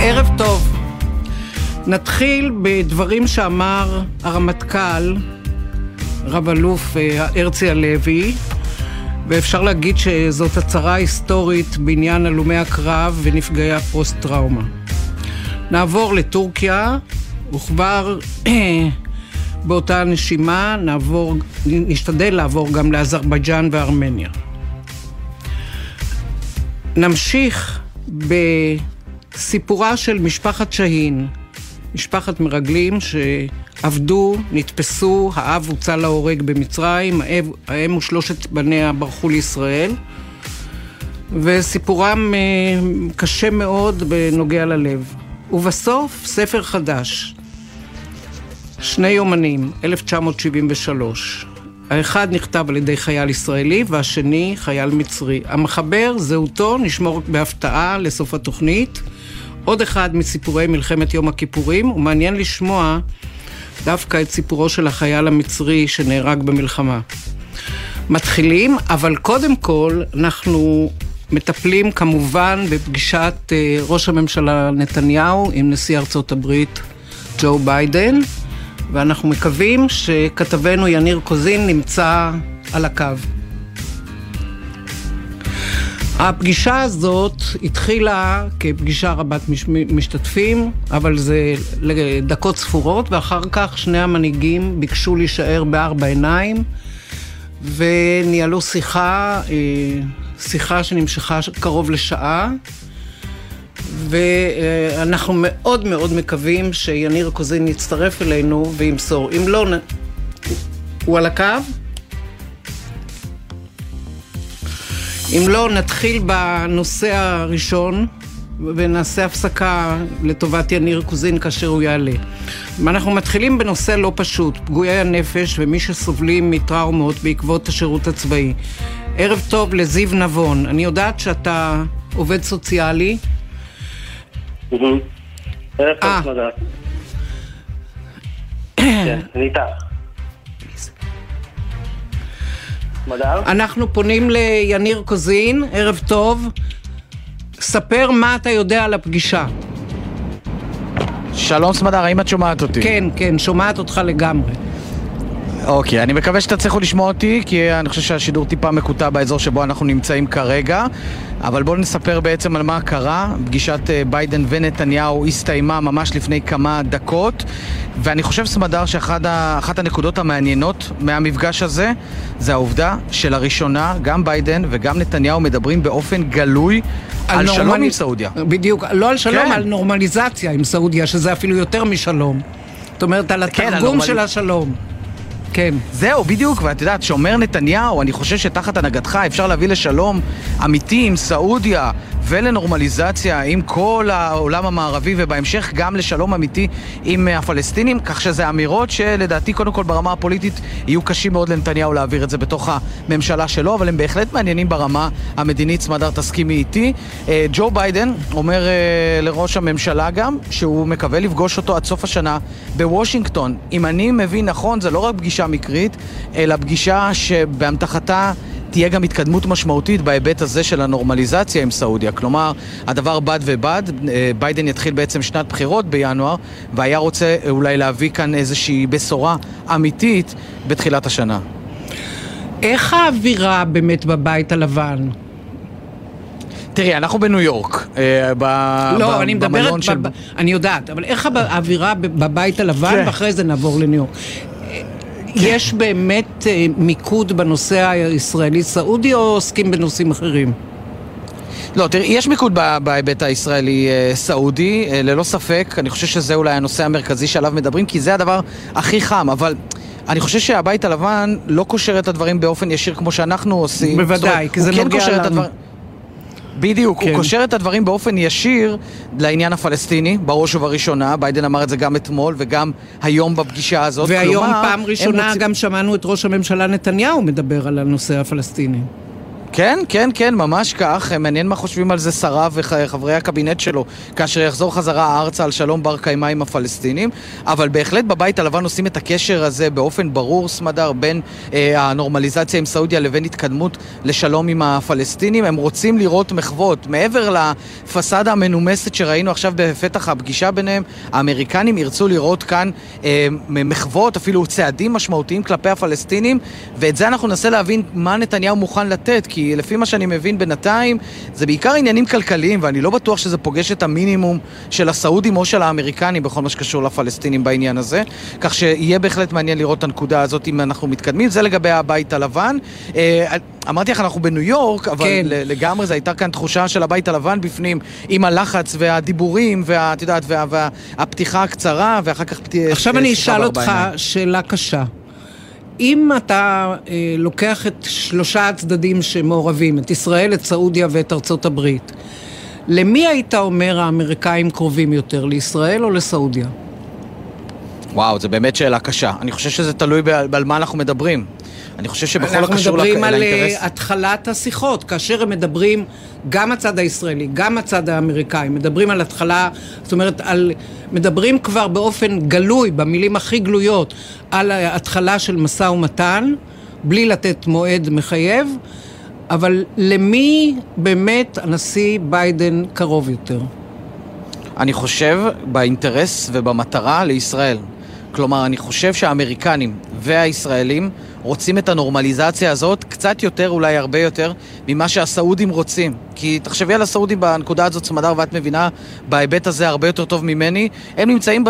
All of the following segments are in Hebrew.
ערב טוב. נתחיל בדברים שאמר הרמטכ"ל, רב-אלוף אה, הרצי הלוי, ואפשר להגיד שזאת הצהרה היסטורית בעניין הלומי הקרב ונפגעי הפוסט-טראומה. נעבור לטורקיה, וכבר באותה נשימה נעבור, נשתדל לעבור גם לאזרבייג'אן וארמניה. נמשיך בסיפורה של משפחת שהין, משפחת מרגלים שעבדו, נתפסו, האב הוצא להורג במצרים, האם ושלושת בניה ברחו לישראל, וסיפורם אה, קשה מאוד בנוגע ללב. ובסוף, ספר חדש, שני יומנים, 1973. האחד נכתב על ידי חייל ישראלי והשני חייל מצרי. המחבר, זהותו, נשמור בהפתעה לסוף התוכנית. עוד אחד מסיפורי מלחמת יום הכיפורים, ומעניין לשמוע דווקא את סיפורו של החייל המצרי שנהרג במלחמה. מתחילים, אבל קודם כל אנחנו מטפלים כמובן בפגישת אה, ראש הממשלה נתניהו עם נשיא ארצות הברית ג'ו ביידן, ואנחנו מקווים שכתבנו יניר קוזין נמצא על הקו. הפגישה הזאת התחילה כפגישה רבת משתתפים, אבל זה לדקות ספורות, ואחר כך שני המנהיגים ביקשו להישאר בארבע עיניים, וניהלו שיחה, אה, שיחה שנמשכה קרוב לשעה, ואנחנו מאוד מאוד מקווים שיניר קוזין יצטרף אלינו וימסור. אם לא, הוא על הקו? אם לא, נתחיל בנושא הראשון ונעשה הפסקה לטובת יניר קוזין כאשר הוא יעלה. אנחנו מתחילים בנושא לא פשוט, פגועי הנפש ומי שסובלים מטראומות בעקבות השירות הצבאי. ערב טוב לזיו נבון, אני יודעת שאתה עובד סוציאלי. ערב טוב, תודה. כן, אני איתך. מדר? אנחנו פונים ליניר קוזין, ערב טוב. ספר מה אתה יודע על הפגישה. שלום סמדר, האם את שומעת אותי? כן, כן, שומעת אותך לגמרי. אוקיי, אני מקווה שתצליחו לשמוע אותי, כי אני חושב שהשידור טיפה מקוטע באזור שבו אנחנו נמצאים כרגע. אבל בואו נספר בעצם על מה קרה. פגישת אה, ביידן ונתניהו הסתיימה ממש לפני כמה דקות, ואני חושב, סמדר, שאחת הנקודות המעניינות מהמפגש הזה זה העובדה שלראשונה גם ביידן וגם נתניהו מדברים באופן גלוי על, על שלום עם סעודיה. בדיוק, לא על שלום, כן. על נורמליזציה עם סעודיה, שזה אפילו יותר משלום. זאת אומרת, על כן, התרגום כן, הנורמל... של השלום. כן. זהו, בדיוק, ואת יודעת, שאומר נתניהו, אני חושב שתחת הנהגתך אפשר להביא לשלום אמיתי עם סעודיה ולנורמליזציה עם כל העולם המערבי, ובהמשך גם לשלום אמיתי עם הפלסטינים, כך שזה אמירות שלדעתי, קודם כל ברמה הפוליטית, יהיו קשים מאוד לנתניהו להעביר את זה בתוך הממשלה שלו, אבל הם בהחלט מעניינים ברמה המדינית, סמדר תסכימי איתי. אה, ג'ו ביידן אומר אה, לראש הממשלה גם, שהוא מקווה לפגוש אותו עד סוף השנה בוושינגטון. אם אני מבין נכון, זה לא רק פגישה מקרית, אלא פגישה שבאמתחתה תהיה גם התקדמות משמעותית בהיבט הזה של הנורמליזציה עם סעודיה. כלומר, הדבר בד ובד, אה, ביידן יתחיל בעצם שנת בחירות בינואר, והיה רוצה אולי להביא כאן איזושהי בשורה אמיתית בתחילת השנה. איך האווירה באמת בבית הלבן? תראי, אנחנו בניו יורק. אה, ב, לא, ב, אני מדברת, של... ב, אני יודעת, אבל איך האווירה בבית הלבן, כן. ואחרי זה נעבור לניו יורק. יש באמת אה, מיקוד בנושא הישראלי-סעודי או עוסקים בנושאים אחרים? לא, תראי, יש מיקוד בהיבט הישראלי-סעודי, אה, ללא ספק. אני חושב שזה אולי הנושא המרכזי שעליו מדברים, כי זה הדבר הכי חם, אבל... אני חושב שהבית הלבן לא קושר את הדברים באופן ישיר כמו שאנחנו עושים. בוודאי, כי זה כן נוגע לנו. הדבר... בדיוק, כן. הוא קושר את הדברים באופן ישיר לעניין הפלסטיני, בראש ובראשונה. ביידן אמר את זה גם אתמול וגם היום בפגישה הזאת. והיום כלומר, פעם ראשונה רוצ... גם שמענו את ראש הממשלה נתניהו מדבר על הנושא הפלסטיני. כן, כן, כן, ממש כך. מעניין מה חושבים על זה שריו וחברי הקבינט שלו כאשר יחזור חזרה ארצה על שלום בר קיימא עם הפלסטינים. אבל בהחלט בבית הלבן עושים את הקשר הזה באופן ברור, סמדר, בין אה, הנורמליזציה עם סעודיה לבין התקדמות לשלום עם הפלסטינים. הם רוצים לראות מחוות. מעבר לפסאדה המנומסת שראינו עכשיו בפתח הפגישה ביניהם, האמריקנים ירצו לראות כאן אה, מחוות, אפילו צעדים משמעותיים כלפי הפלסטינים, ואת זה אנחנו ננסה להבין מה נתניהו מוכן לתת, כי לפי מה שאני מבין בינתיים, זה בעיקר עניינים כלכליים, ואני לא בטוח שזה פוגש את המינימום של הסעודים או של האמריקנים בכל מה שקשור לפלסטינים בעניין הזה. כך שיהיה בהחלט מעניין לראות את הנקודה הזאת אם אנחנו מתקדמים. זה לגבי הבית הלבן. אה, אמרתי לך, אנחנו בניו יורק, אבל כן. לגמרי זו הייתה כאן תחושה של הבית הלבן בפנים, עם הלחץ והדיבורים, ואת יודעת, והפתיחה הקצרה, ואחר כך... עכשיו אני אשאל אותך שאלה קשה. אם אתה אה, לוקח את שלושה הצדדים שמעורבים, את ישראל, את סעודיה ואת ארצות הברית, למי היית אומר האמריקאים קרובים יותר, לישראל או לסעודיה? וואו, זו באמת שאלה קשה. אני חושב שזה תלוי על מה אנחנו מדברים. אני חושב שבכל הקשור לאינטרס... אנחנו מדברים על אה, התחלת השיחות, כאשר הם מדברים, גם הצד הישראלי, גם הצד האמריקאי, מדברים על התחלה, זאת אומרת, על, מדברים כבר באופן גלוי, במילים הכי גלויות, על התחלה של משא ומתן, בלי לתת מועד מחייב, אבל למי באמת הנשיא ביידן קרוב יותר? אני חושב באינטרס ובמטרה לישראל. כלומר, אני חושב שהאמריקנים והישראלים רוצים את הנורמליזציה הזאת קצת יותר, אולי הרבה יותר, ממה שהסעודים רוצים. כי תחשבי על הסעודים בנקודה הזאת, סמדר, ואת מבינה בהיבט הזה הרבה יותר טוב ממני. הם נמצאים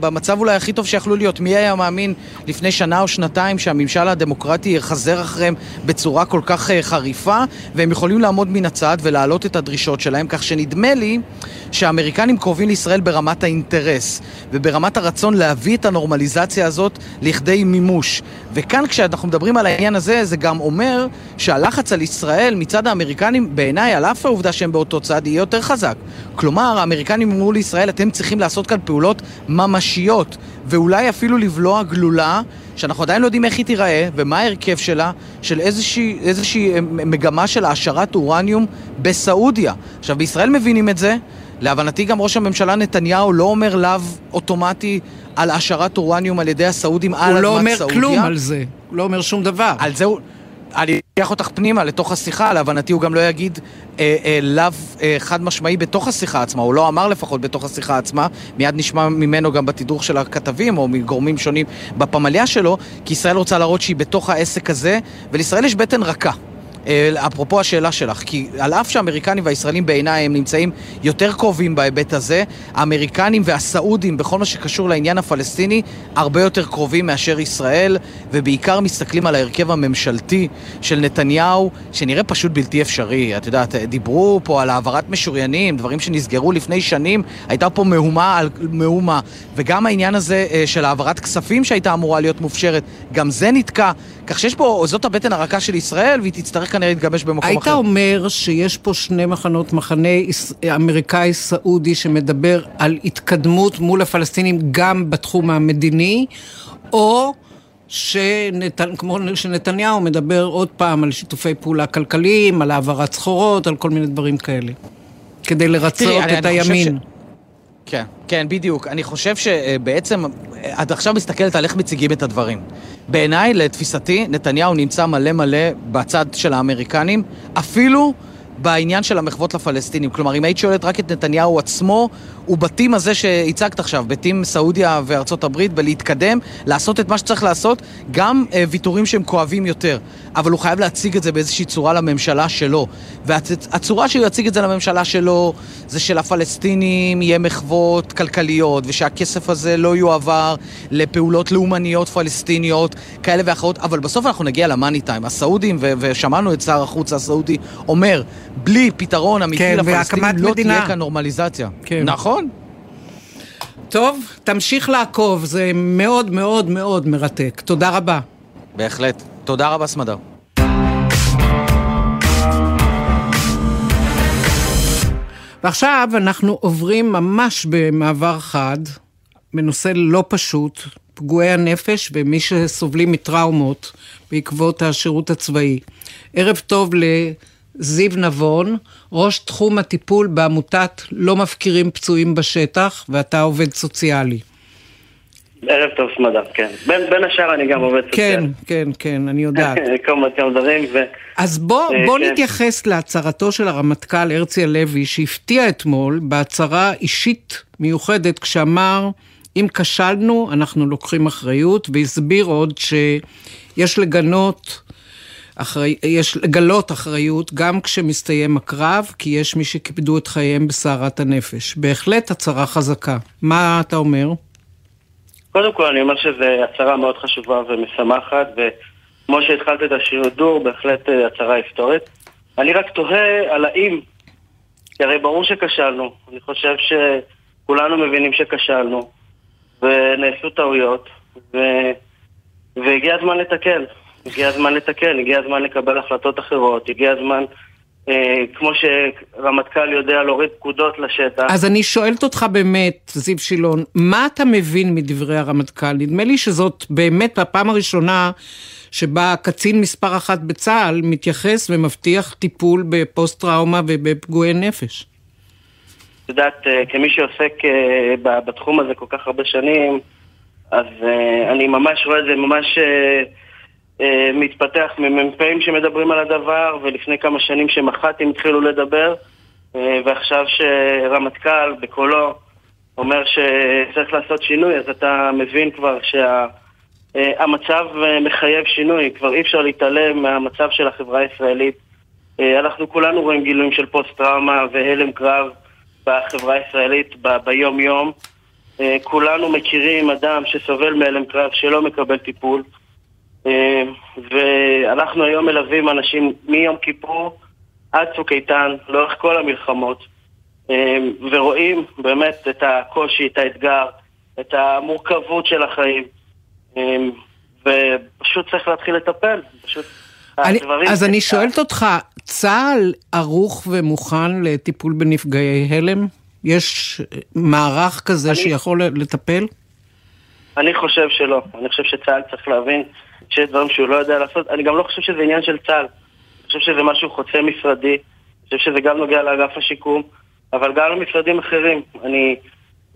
במצב אולי הכי טוב שיכלו להיות. מי היה מאמין לפני שנה או שנתיים שהממשל הדמוקרטי יחזר אחריהם בצורה כל כך uh, חריפה, והם יכולים לעמוד מן הצד ולהעלות את הדרישות שלהם, כך שנדמה לי שהאמריקנים קרובים לישראל ברמת האינטרס וברמת הרצון להביא את הנורמליזציה הזאת לכדי מימוש. וכאן כשאנחנו מדברים על העניין הזה, זה גם אומר שהלחץ על ישראל מצד האמריקנים, בעיניי, על אף העובדה שהם באותו צד, יהיה יותר חזק. כלומר, האמריקנים אמרו לישראל, אתם צריכים לעשות כאן פעולות ממשיות, ואולי אפילו לבלוע גלולה, שאנחנו עדיין לא יודעים איך היא תיראה, ומה ההרכב שלה, של איזושהי, איזושהי אה, מגמה של העשרת אורניום בסעודיה. עכשיו, בישראל מבינים את זה, להבנתי גם ראש הממשלה נתניהו לא אומר לאו אוטומטי על העשרת אורניום על ידי הסעודים על אדמת סעודיה. הוא לא אומר כלום על זה, הוא לא אומר שום דבר. על זה הוא... אני אקח אותך פנימה לתוך השיחה, להבנתי הוא גם לא יגיד אה, אה, לאו אה, חד משמעי בתוך השיחה עצמה, הוא לא אמר לפחות בתוך השיחה עצמה, מיד נשמע ממנו גם בתידוך של הכתבים או מגורמים שונים בפמליה שלו, כי ישראל רוצה להראות שהיא בתוך העסק הזה, ולישראל יש בטן רכה. אה, אפרופו השאלה שלך, כי על אף שהאמריקנים והישראלים בעיניי הם נמצאים יותר קרובים בהיבט הזה, האמריקנים והסעודים בכל מה שקשור לעניין הפלסטיני הרבה יותר קרובים מאשר ישראל, ובעיקר מסתכלים על ההרכב הממשלתי של נתניהו, שנראה פשוט בלתי אפשרי. את יודעת, דיברו פה על העברת משוריינים, דברים שנסגרו לפני שנים, הייתה פה מהומה על מהומה, וגם העניין הזה אה, של העברת כספים שהייתה אמורה להיות מופשרת, גם זה נתקע. כך שיש פה, זאת הבטן הרכה של ישראל, והיא תצטרך כנראה להתגבש במקום היית אחר. היית אומר שיש פה שני מחנות, מחנה אמריקאי-סעודי שמדבר על התקדמות מול הפלסטינים גם בתחום המדיני, או שנת... כמו שנתניהו מדבר עוד פעם על שיתופי פעולה כלכליים, על העברת סחורות, על כל מיני דברים כאלה, כדי לרצות תראי, את הימין. ש... כן, כן, בדיוק. אני חושב שבעצם, את עכשיו מסתכלת על איך מציגים את הדברים. בעיניי, לתפיסתי, נתניהו נמצא מלא מלא בצד של האמריקנים, אפילו בעניין של המחוות לפלסטינים. כלומר, אם היית שואלת רק את נתניהו עצמו, הוא בתים הזה שהצגת עכשיו, בתים סעודיה וארצות הברית, בלהתקדם, לעשות את מה שצריך לעשות, גם אה, ויתורים שהם כואבים יותר. אבל הוא חייב להציג את זה באיזושהי צורה לממשלה שלו. והצורה שהוא יציג את זה לממשלה שלו, זה שלפלסטינים יהיה מחוות כלכליות, ושהכסף הזה לא יועבר לפעולות לאומניות פלסטיניות, כאלה ואחרות, אבל בסוף אנחנו נגיע למאני טיים. הסעודים, ושמענו את שר החוץ הסעודי אומר, בלי פתרון אמיתי כן, לפלסטינים לא מדינה. תהיה כאן נורמליזציה. כן. נכון. טוב, תמשיך לעקוב, זה מאוד מאוד מאוד מרתק. תודה רבה. בהחלט. תודה רבה, סמדר. ועכשיו אנחנו עוברים ממש במעבר חד, בנושא לא פשוט, פגועי הנפש ומי שסובלים מטראומות בעקבות השירות הצבאי. ערב טוב לזיו נבון, ראש תחום הטיפול בעמותת לא מפקירים פצועים בשטח, ואתה עובד סוציאלי. ערב טוב סמדר, כן. בין, בין השאר אני גם עובד סוציאלי. כן, כן, כן, אני יודעת. כמה דברים ו... אז בוא, אה, בוא כן. נתייחס להצהרתו של הרמטכ"ל הרצי הלוי, שהפתיע אתמול בהצהרה אישית מיוחדת, כשאמר, אם כשלנו, אנחנו לוקחים אחריות, והסביר עוד שיש לגנות... אחרי, יש לגלות אחריות גם כשמסתיים הקרב, כי יש מי שכיבדו את חייהם בסערת הנפש. בהחלט הצהרה חזקה. מה אתה אומר? קודם כל אני אומר שזו הצהרה מאוד חשובה ומשמחת, וכמו שהתחלת את השידור, בהחלט אה, הצהרה היסטורית. אני רק תוהה על האם, כי הרי ברור שכשלנו. אני חושב שכולנו מבינים שכשלנו, ונעשו טעויות, ו... והגיע הזמן לתקן. הגיע הזמן לתקן, הגיע הזמן לקבל החלטות אחרות, הגיע הזמן אה, כמו שרמטכ"ל יודע להוריד פקודות לשטח. אז אני שואלת אותך באמת, זיו שילון, מה אתה מבין מדברי הרמטכ"ל? נדמה לי שזאת באמת הפעם הראשונה שבה קצין מספר אחת בצה"ל מתייחס ומבטיח טיפול בפוסט-טראומה ובפגועי נפש. את יודעת, אה, כמי שעוסק אה, בתחום הזה כל כך הרבה שנים, אז אני ממש רואה את זה ממש... אה, מתפתח ממ"פים שמדברים על הדבר, ולפני כמה שנים שמח"טים התחילו לדבר, אה, ועכשיו שרמטכ"ל בקולו אומר שצריך לעשות שינוי, אז אתה מבין כבר שהמצב אה, מחייב שינוי, כבר אי אפשר להתעלם מהמצב של החברה הישראלית. אנחנו כולנו רואים גילויים של פוסט-טראומה והלם קרב בחברה הישראלית ביום-יום. כולנו מכירים אדם שסובל מהלם קרב שלא מקבל טיפול. אה, ואנחנו היום מלווים אנשים מיום כיפור עד צוק איתן, לאורך כל המלחמות, אה, ורואים באמת את הקושי, את האתגר, את המורכבות של החיים, אה, ופשוט צריך להתחיל לטפל. פשוט אני, אז אני שואלת אותך, צה"ל ערוך ומוכן לטיפול בנפגעי הלם? יש מערך כזה אני, שיכול לטפל? אני חושב שלא. אני חושב שצה"ל צריך להבין שיש דברים שהוא לא יודע לעשות. אני גם לא חושב שזה עניין של צה"ל. אני חושב שזה משהו חוצה משרדי. אני חושב שזה גם נוגע לאגף השיקום, אבל גם למשרדים אחרים. אני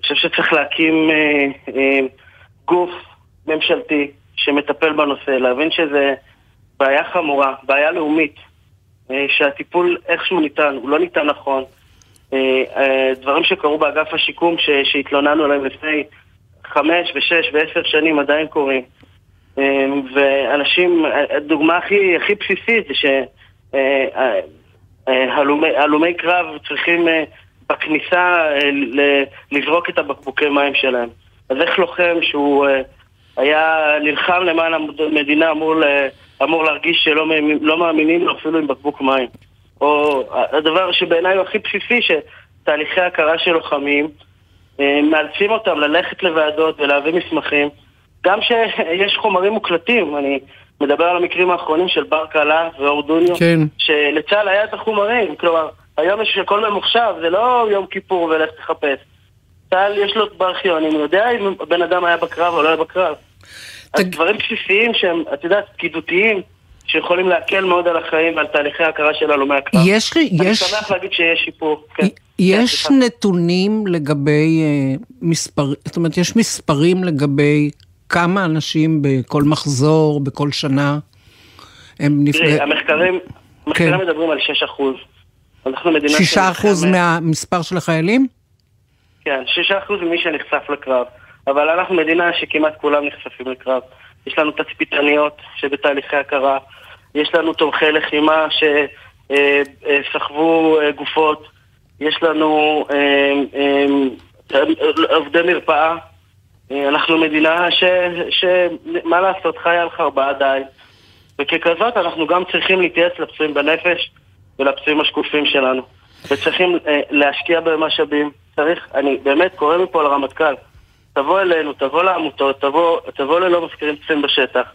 חושב שצריך להקים אה, אה, גוף ממשלתי שמטפל בנושא, להבין שזה בעיה חמורה, בעיה לאומית, אה, שהטיפול איכשהו ניתן, הוא לא ניתן נכון. אה, אה, דברים שקרו באגף השיקום שהתלוננו עליהם לפני חמש ושש ועשר שנים עדיין קורים. אמ, ואנשים, הדוגמה הכי, הכי בסיסית זה שהלומי קרב צריכים אה, בכניסה אה, לזרוק את הבקבוקי מים שלהם. אז איך לוחם שהוא אה, היה נלחם למען המדינה אמור, אמור להרגיש שלא לא מאמינים לו אפילו עם בקבוק מים? או הדבר שבעיניי הוא הכי בסיסי, שתהליכי הכרה של לוחמים מאלצים אותם ללכת לוועדות ולהביא מסמכים גם שיש חומרים מוקלטים, אני מדבר על המקרים האחרונים של בר קלה ואור דוניו, כן. שלצה"ל היה את החומרים, כלומר, היום יש הכל ממוחשב, זה לא יום כיפור ולך תחפש. צה"ל יש לו בארכיונים, הוא יודע אם הבן אדם היה בקרב או לא היה בקרב. ת... אז דברים בסיסיים שהם, את יודעת, פקידותיים, שיכולים להקל מאוד על החיים ועל תהליכי ההכרה של הלומי הקרב. יש לי, אני יש... שמח להגיד שיש שיפור. כן. יש כן, נתונים לגבי uh, מספר, זאת אומרת, יש מספרים לגבי כמה אנשים בכל מחזור, בכל שנה, הם נפגעים? תראי, המחקרים, המחקרים כן. מדברים על 6 אחוז. אנחנו מדינה 6 אחוז מהמספר של החיילים? כן, 6 אחוז ממי שנחשף לקרב. אבל אנחנו מדינה שכמעט כולם נחשפים לקרב. יש לנו תצפיתניות שבתהליכי הכרה, יש לנו תומכי לחימה שסחבו אה, אה, גופות, יש לנו אה, עובדי מרפאה אה, אנחנו מדינה ש... ש... מה לעשות, חיה על חרבה עדיין. וככזאת אנחנו גם צריכים להתייעץ לפצועים בנפש ולפצועים השקופים שלנו. וצריכים אה, להשקיע במשאבים. צריך, אני באמת קורא מפה לרמטכ"ל, תבוא אלינו, תבוא לעמותות, תבוא, תבוא ללא מזכירים פצועים בשטח.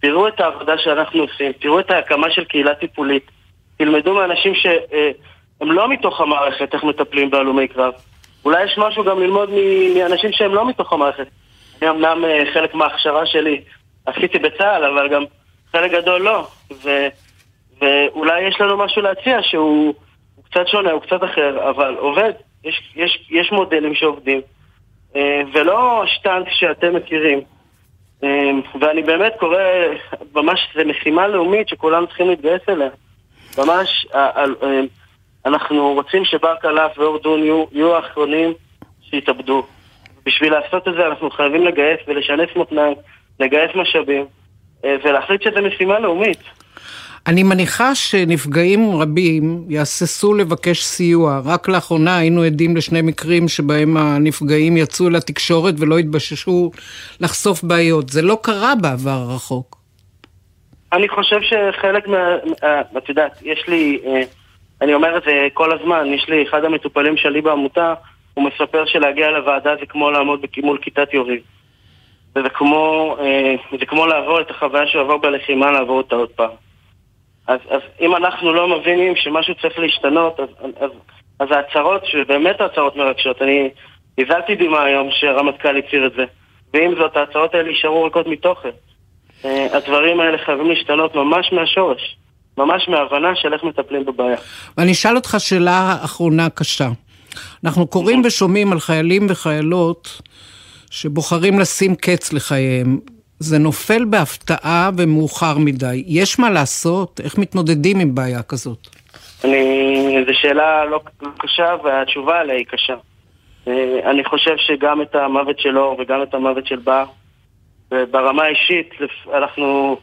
תראו את העבודה שאנחנו עושים, תראו את ההקמה של קהילה טיפולית. תלמדו מאנשים שהם אה, לא מתוך המערכת איך מטפלים בהלומי קרב. אולי יש משהו גם ללמוד מאנשים שהם לא מתוך המערכת. אני אמנם אה, חלק מההכשרה שלי עשיתי בצה"ל, אבל גם חלק גדול לא. ו, ואולי יש לנו משהו להציע שהוא קצת שונה, הוא קצת אחר, אבל עובד. יש, יש, יש מודלים שעובדים, אה, ולא שטנץ שאתם מכירים. אה, ואני באמת קורא, ממש, זו משימה לאומית שכולם צריכים להתגייס אליה. ממש, אנחנו רוצים שבר קלף ואורדון יהיו, יהיו האחרונים שיתאבדו. בשביל לעשות את זה אנחנו חייבים לגייס ולשנס מותניים, לגייס משאבים, אה, ולהחליט שזו משימה לאומית. אני מניחה שנפגעים רבים יהססו לבקש סיוע. רק לאחרונה היינו עדים לשני מקרים שבהם הנפגעים יצאו לתקשורת ולא התבששו לחשוף בעיות. זה לא קרה בעבר הרחוק. אני חושב שחלק מה... אה, את יודעת, יש לי... אני אומר את זה כל הזמן, יש לי אחד המטופלים שלי בעמותה, הוא מספר שלהגיע לוועדה זה כמו לעמוד מול כיתת יורים. וזה כמו, אה, זה כמו לעבור את החוויה שהוא עבר בלחימה, לעבור אותה עוד פעם. אז, אז אם אנחנו לא מבינים שמשהו צריך להשתנות, אז, אז, אז ההצהרות, שבאמת ההצהרות מרגשות, אני הזלתי דמעה היום שהרמטכ"ל הצהיר את זה. ועם זאת, ההצהרות האלה יישארו ריקות מתוכן. אה, הדברים האלה חייבים להשתנות ממש מהשורש. ממש מהבנה של איך מטפלים בבעיה. ואני אשאל אותך שאלה אחרונה קשה. אנחנו קוראים ושומעים על חיילים וחיילות שבוחרים לשים קץ לחייהם. זה נופל בהפתעה ומאוחר מדי. יש מה לעשות? איך מתמודדים עם בעיה כזאת? אני... זו שאלה לא קשה והתשובה עליה היא קשה. אה, אני חושב שגם את המוות של אור וגם את המוות של בר, ברמה האישית אנחנו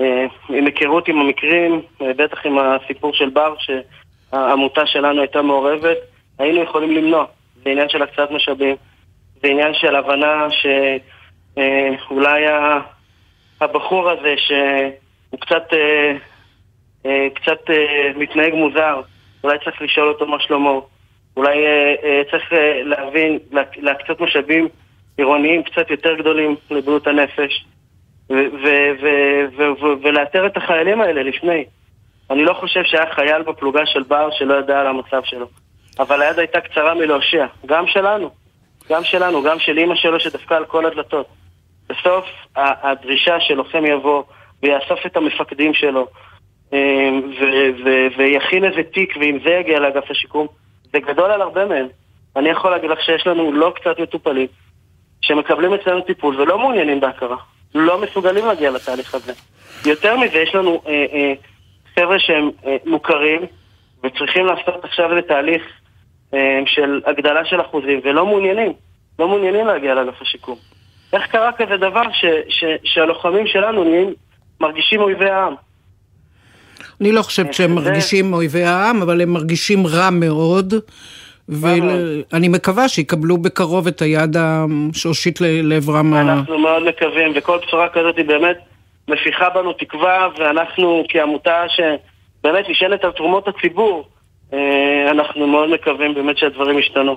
עם היכרות עם המקרים, אה, בטח עם הסיפור של בר, שהעמותה שלנו הייתה מעורבת, היינו יכולים למנוע. זה עניין של הקצת משאבים, זה עניין של הבנה שאולי אה, הבחור הזה, שהוא קצת, קצת מתנהג מוזר, אולי צריך לשאול אותו מה שלמה. אולי צריך להבין, להקצות משאבים עירוניים קצת יותר גדולים לבריאות הנפש. ולאתר את החיילים האלה לפני. אני לא חושב שהיה חייל בפלוגה של בר שלא ידע על המצב שלו. אבל היד הייתה קצרה מלהושיע, גם שלנו, גם שלנו, גם של אימא שלו שדפקה על כל הדלתות. בסוף הדרישה שלוחם יבוא ויאסוף את המפקדים שלו אה, ויכין איזה תיק ועם זה יגיע לאגף השיקום, זה גדול על הרבה מהם. אני יכול להגיד לך שיש לנו לא קצת מטופלים שמקבלים אצלנו טיפול ולא מעוניינים בהכרה. לא מסוגלים להגיע לתהליך הזה. יותר מזה, יש לנו אה, אה, חבר'ה שהם אה, מוכרים וצריכים לעשות עכשיו איזה תהליך אה, של הגדלה של אחוזים ולא מעוניינים, לא מעוניינים להגיע לאגף השיקום. איך קרה כזה דבר ש, ש, שהלוחמים שלנו נהיים, מרגישים אויבי העם? אני לא חושבת שהם מרגישים אויבי העם, אבל הם מרגישים רע מאוד. ואני מקווה שיקבלו בקרוב את היד השורשית לעברם. אנחנו מאוד מקווים, וכל בשורה כזאת היא באמת מפיחה בנו תקווה, ואנחנו כעמותה שבאמת נשענת על תרומות הציבור, אה, אנחנו מאוד מקווים באמת שהדברים ישתנו.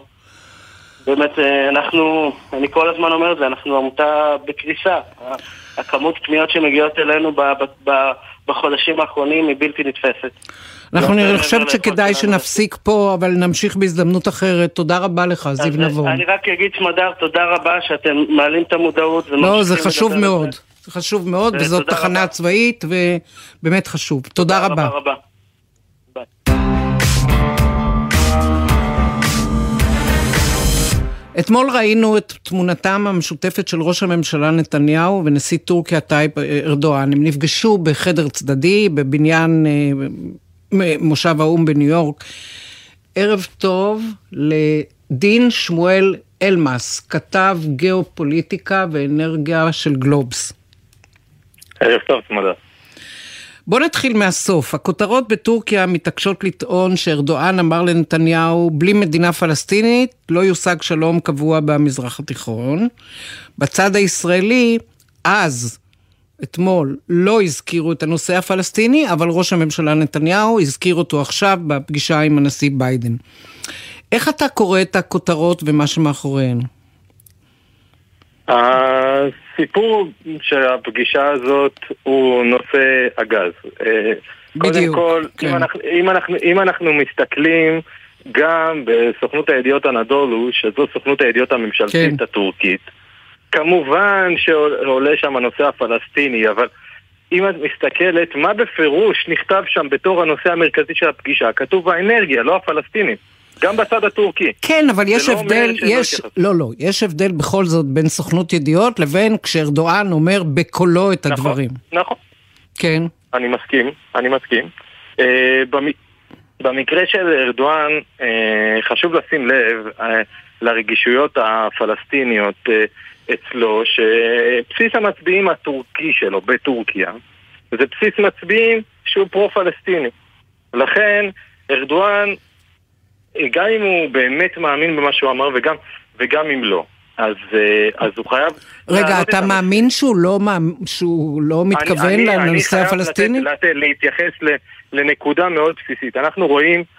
באמת, אה, אנחנו, אני כל הזמן אומר את זה, אנחנו עמותה בקריסה. הכמות פניות שמגיעות אלינו בחודשים האחרונים היא בלתי נתפסת. אנחנו, אני חושבת שכדאי שנפסיק פה, אבל נמשיך בהזדמנות אחרת. תודה רבה לך, זיו נבון. אני רק אגיד, סמדר, תודה רבה שאתם מעלים את המודעות. לא, זה חשוב מאוד. זה חשוב מאוד, וזאת תחנה צבאית, ובאמת חשוב. תודה רבה. תודה רבה. אתמול ראינו את תמונתם המשותפת של ראש הממשלה נתניהו ונשיא טורקיה טייפ ארדואן. הם נפגשו בחדר צדדי בבניין אה, מושב האו"ם בניו יורק. ערב טוב לדין שמואל אלמאס, כתב גיאופוליטיקה ואנרגיה של גלובס. ערב טוב, צמודה. בוא נתחיל מהסוף. הכותרות בטורקיה מתעקשות לטעון שארדואן אמר לנתניהו, בלי מדינה פלסטינית לא יושג שלום קבוע במזרח התיכון. בצד הישראלי, אז אתמול לא הזכירו את הנושא הפלסטיני, אבל ראש הממשלה נתניהו הזכיר אותו עכשיו בפגישה עם הנשיא ביידן. איך אתה קורא את הכותרות ומה שמאחוריהן? הסיפור של הפגישה הזאת הוא נושא הגז. אה, בדיוק, קודם כל, כן. אם, אנחנו, אם, אנחנו, אם אנחנו מסתכלים גם בסוכנות הידיעות הנדולו, שזו סוכנות הידיעות הממשלתית כן. הטורקית, כמובן שעולה שם הנושא הפלסטיני, אבל אם את מסתכלת, מה בפירוש נכתב שם בתור הנושא המרכזי של הפגישה? כתוב האנרגיה, לא הפלסטינים. גם בצד הטורקי. כן, אבל יש לא הבדל, יש, לא, לא, יש הבדל בכל זאת בין סוכנות ידיעות לבין כשארדואן אומר בקולו את נכון, הדברים. נכון. כן. אני מסכים, אני מסכים. אה, במ... במקרה של ארדואן, אה, חשוב לשים לב אה, לרגישויות הפלסטיניות אה, אצלו, שבסיס המצביעים הטורקי שלו בטורקיה זה בסיס מצביעים שהוא פרו-פלסטיני. לכן ארדואן, גם אם הוא באמת מאמין במה שהוא אמר וגם, וגם אם לא, אז, אז הוא חייב... רגע, אתה מאמין שהוא לא, שהוא לא מתכוון לנושא הפלסטיני? אני חייב להתייחס לנקודה מאוד בסיסית. אנחנו רואים אה,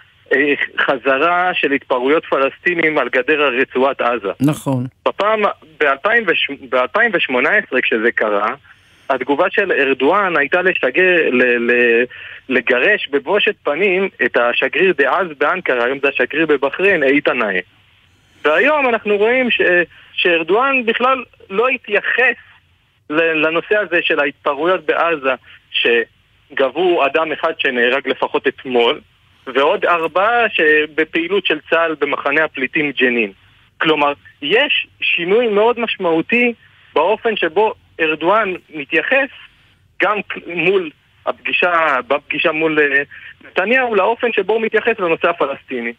חזרה של התפרעויות פלסטינים על גדר רצועת עזה. נכון. בפעם, ב-2018 כשזה קרה, התגובה של ארדואן הייתה לשגר, ל, ל, לגרש בבושת פנים את השגריר דאז באנקרה, היום זה השגריר בבחריין, איתן נאה. והיום אנחנו רואים ש, שארדואן בכלל לא התייחס לנושא הזה של ההתפרעויות בעזה, שגבו אדם אחד שנהרג לפחות אתמול, ועוד ארבעה שבפעילות של צה"ל במחנה הפליטים ג'נין. כלומר, יש שינוי מאוד משמעותי באופן שבו ארדואן מתייחס גם מול הפגישה, בפגישה מול אה, נתניהו, לאופן שבו הוא מתייחס לנושא הפלסטיני.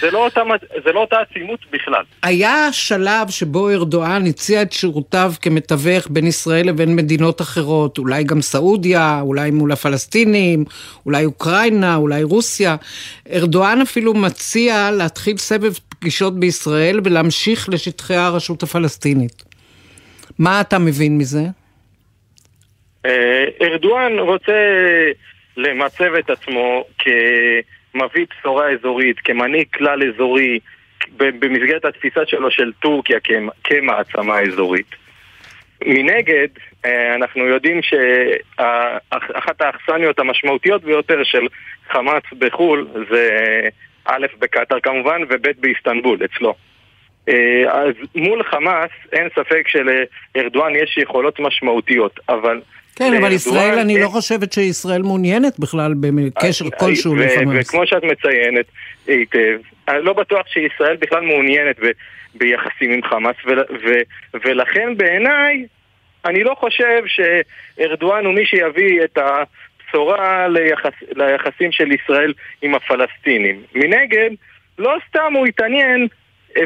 זה לא, אותה, זה לא אותה עצימות בכלל. היה שלב שבו ארדואן הציע את שירותיו כמתווך בין ישראל לבין מדינות אחרות, אולי גם סעודיה, אולי מול הפלסטינים, אולי אוקראינה, אולי רוסיה. ארדואן אפילו מציע להתחיל סבב פגישות בישראל ולהמשיך לשטחי הרשות הפלסטינית. מה אתה מבין מזה? אה, ארדואן רוצה למצב את עצמו כ... מביא בשורה אזורית, כמנהיג כלל אזורי, במסגרת התפיסה שלו של טורקיה כמעצמה אזורית. מנגד, אה, אנחנו יודעים שאחת האכסניות המשמעותיות ביותר של חמאס בחו"ל זה א' בקטאר כמובן וב' באיסטנבול, אצלו. אה, אז מול חמאס אין ספק שלארדואן יש יכולות משמעותיות, אבל כן, אבל ישראל, אני לא חושבת שישראל מעוניינת בכלל בקשר אה, כלשהו לחמאס. וכמו שאת מציינת היטב, אני לא בטוח שישראל בכלל מעוניינת ביחסים עם חמאס, ולכן בעיניי, אני לא חושב שארדואן הוא מי שיביא את הבשורה ליחס, ליחסים של ישראל עם הפלסטינים. מנגד, לא סתם הוא התעניין אה,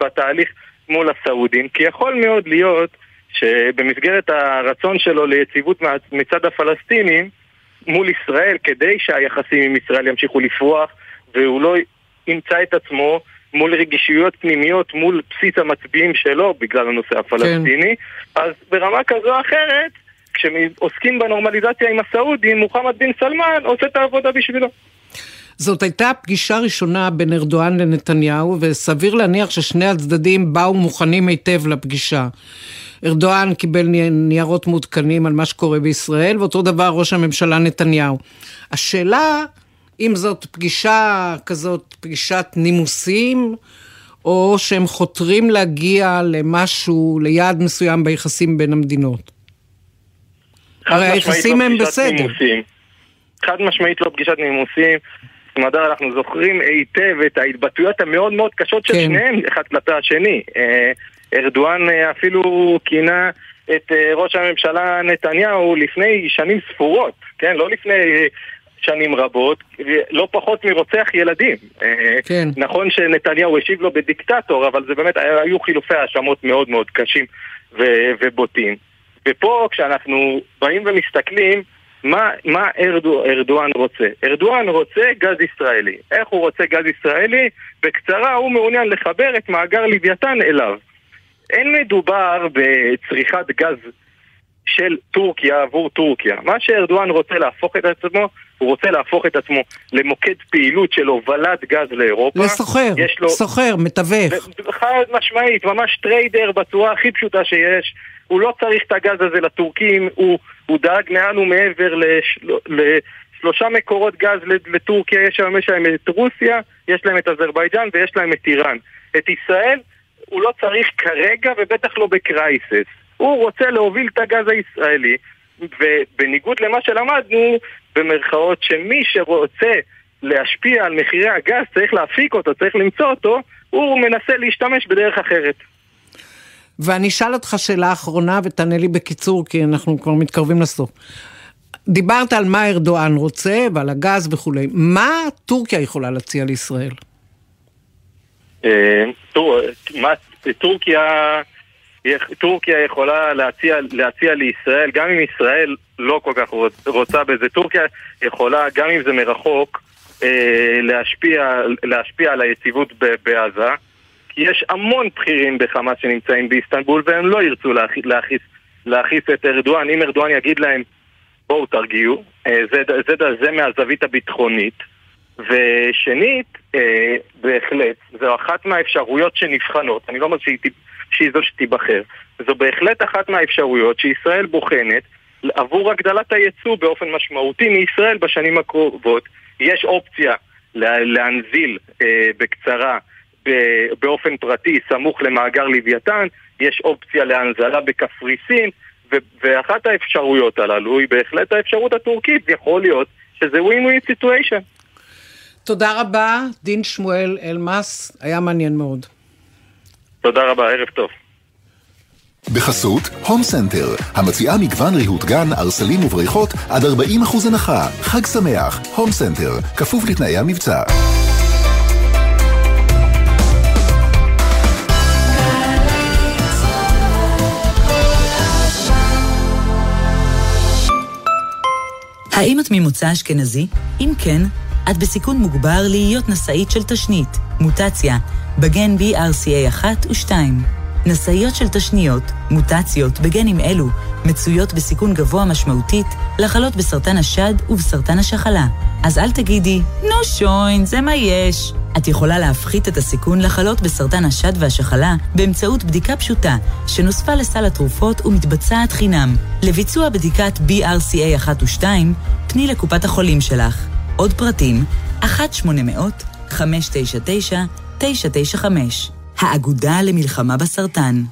בתהליך מול הסעודים, כי יכול מאוד להיות שבמסגרת הרצון שלו ליציבות מצד הפלסטינים מול ישראל, כדי שהיחסים עם ישראל ימשיכו לפרוח והוא לא ימצא את עצמו מול רגישויות פנימיות, מול בסיס המצביעים שלו בגלל הנושא הפלסטיני, כן. אז ברמה כזו או אחרת, כשעוסקים בנורמליזציה עם הסעודים, מוחמד בן סלמן עושה את העבודה בשבילו. זאת הייתה פגישה ראשונה בין ארדואן לנתניהו, וסביר להניח ששני הצדדים באו מוכנים היטב לפגישה. ארדואן קיבל ניירות מעודכנים על מה שקורה בישראל, ואותו דבר ראש הממשלה נתניהו. השאלה, אם זאת פגישה כזאת, פגישת נימוסים, או שהם חותרים להגיע למשהו, ליעד מסוים ביחסים בין המדינות. הרי היחסים לא הם בסדר. נימוסים. חד משמעית לא פגישת נימוסים. סמדר, אנחנו זוכרים היטב את ההתבטאויות המאוד מאוד קשות של כן. שניהם אחד כלפי השני. אה, ארדואן אה, אפילו כינה את אה, ראש הממשלה נתניהו לפני שנים ספורות, כן? לא לפני שנים רבות, לא פחות מרוצח ילדים. כן. נכון שנתניהו השיב לו בדיקטטור, אבל זה באמת, היו חילופי האשמות מאוד מאוד קשים ובוטים. ופה כשאנחנו באים ומסתכלים מה, מה ארדו, ארדואן רוצה? ארדואן רוצה גז ישראלי. איך הוא רוצה גז ישראלי? בקצרה, הוא מעוניין לחבר את מאגר לוויתן אליו. אין מדובר בצריכת גז של טורקיה עבור טורקיה. מה שארדואן רוצה להפוך את עצמו, הוא רוצה להפוך את עצמו למוקד פעילות של הובלת גז לאירופה. לסוחר, לו... סוחר, מתווך. חד משמעית, ממש trader בצורה הכי פשוטה שיש. הוא לא צריך את הגז הזה לטורקים, הוא, הוא דאג מעל ומעבר לשל... לשלושה מקורות גז לטורקיה, יש להם, יש להם את רוסיה, יש להם את אזרבייג'אן ויש להם את איראן. את ישראל הוא לא צריך כרגע ובטח לא בקרייסס. הוא רוצה להוביל את הגז הישראלי, ובניגוד למה שלמדנו, במרכאות, שמי שרוצה להשפיע על מחירי הגז צריך להפיק אותו, צריך למצוא אותו, הוא מנסה להשתמש בדרך אחרת. ואני אשאל אותך שאלה אחרונה ותענה לי בקיצור, כי אנחנו כבר מתקרבים לסוף. דיברת על מה ארדואן רוצה ועל הגז וכולי. מה טורקיה יכולה להציע לישראל? אה, טורקיה, טורקיה יכולה להציע, להציע לישראל, גם אם ישראל לא כל כך רוצה בזה, טורקיה יכולה, גם אם זה מרחוק, אה, להשפיע, להשפיע על היציבות בעזה. כי יש המון בכירים בחמאס שנמצאים באיסטנבול והם לא ירצו להכיס, להכיס את ארדואן. אם ארדואן יגיד להם בואו תרגיעו, אה, זה, זה, זה, זה מהזווית הביטחונית. ושנית, אה, בהחלט, זו אחת מהאפשרויות שנבחנות, אני לא אומר שהיא, שהיא זו שתיבחר, זו בהחלט אחת מהאפשרויות שישראל בוחנת עבור הגדלת הייצוא באופן משמעותי מישראל בשנים הקרובות. יש אופציה להנזיל אה, בקצרה באופן פרטי סמוך למאגר לוויתן, יש אופציה להנזלה בקפריסין, ואחת האפשרויות הללו היא בהחלט האפשרות הטורקית, יכול להיות שזה win win situation. תודה רבה, דין שמואל אלמאס, היה מעניין מאוד. תודה רבה, ערב טוב. בחסות הום סנטר, המציעה מגוון ריהוט גן, ערסלים ובריכות עד 40% הנחה. חג שמח, הום סנטר, כפוף לתנאי המבצע. האם את ממוצא אשכנזי? אם כן, את בסיכון מוגבר להיות נשאית של תשנית, מוטציה, בגן BRCA1 ו-2. נשאיות של תשניות, מוטציות בגנים אלו, מצויות בסיכון גבוה משמעותית לחלות בסרטן השד ובסרטן השחלה. אז אל תגידי, נו שוין, זה מה יש. את יכולה להפחית את הסיכון לחלות בסרטן השד והשחלה באמצעות בדיקה פשוטה, שנוספה לסל התרופות ומתבצעת חינם. לביצוע בדיקת BRCA 1 ו-2, פני לקופת החולים שלך. עוד פרטים, 1-800-599-995. האגודה למלחמה בסרטן.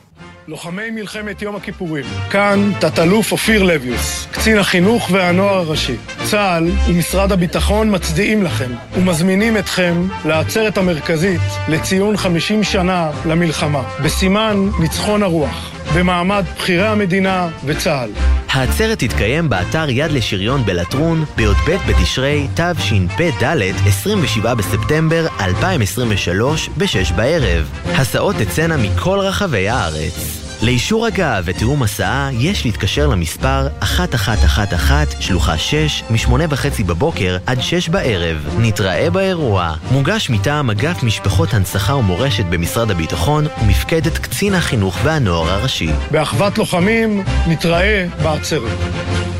לוחמי מלחמת יום הכיפורים. כאן תת-אלוף אופיר לביוס, קצין החינוך והנוער הראשי. צה"ל ומשרד הביטחון מצדיעים לכם ומזמינים אתכם לעצרת המרכזית לציון 50 שנה למלחמה, בסימן ניצחון הרוח, במעמד בכירי המדינה וצה"ל. העצרת תתקיים באתר יד לשריון בלטרון בי"ב בתשרי תשפ"ד 27 בספטמבר 2023 ב-6 בערב. הסעות תצאנה מכל רחבי הארץ. לאישור הגעה ותיאום הסעה יש להתקשר למספר 1111 שלוחה 6 מ-8 וחצי בבוקר עד 6 בערב. נתראה באירוע. מוגש מטעם אגף משפחות הנצחה ומורשת במשרד הביטחון ומפקדת קצין החינוך והנוער הראשי. באחוות לוחמים נתראה בעצרת.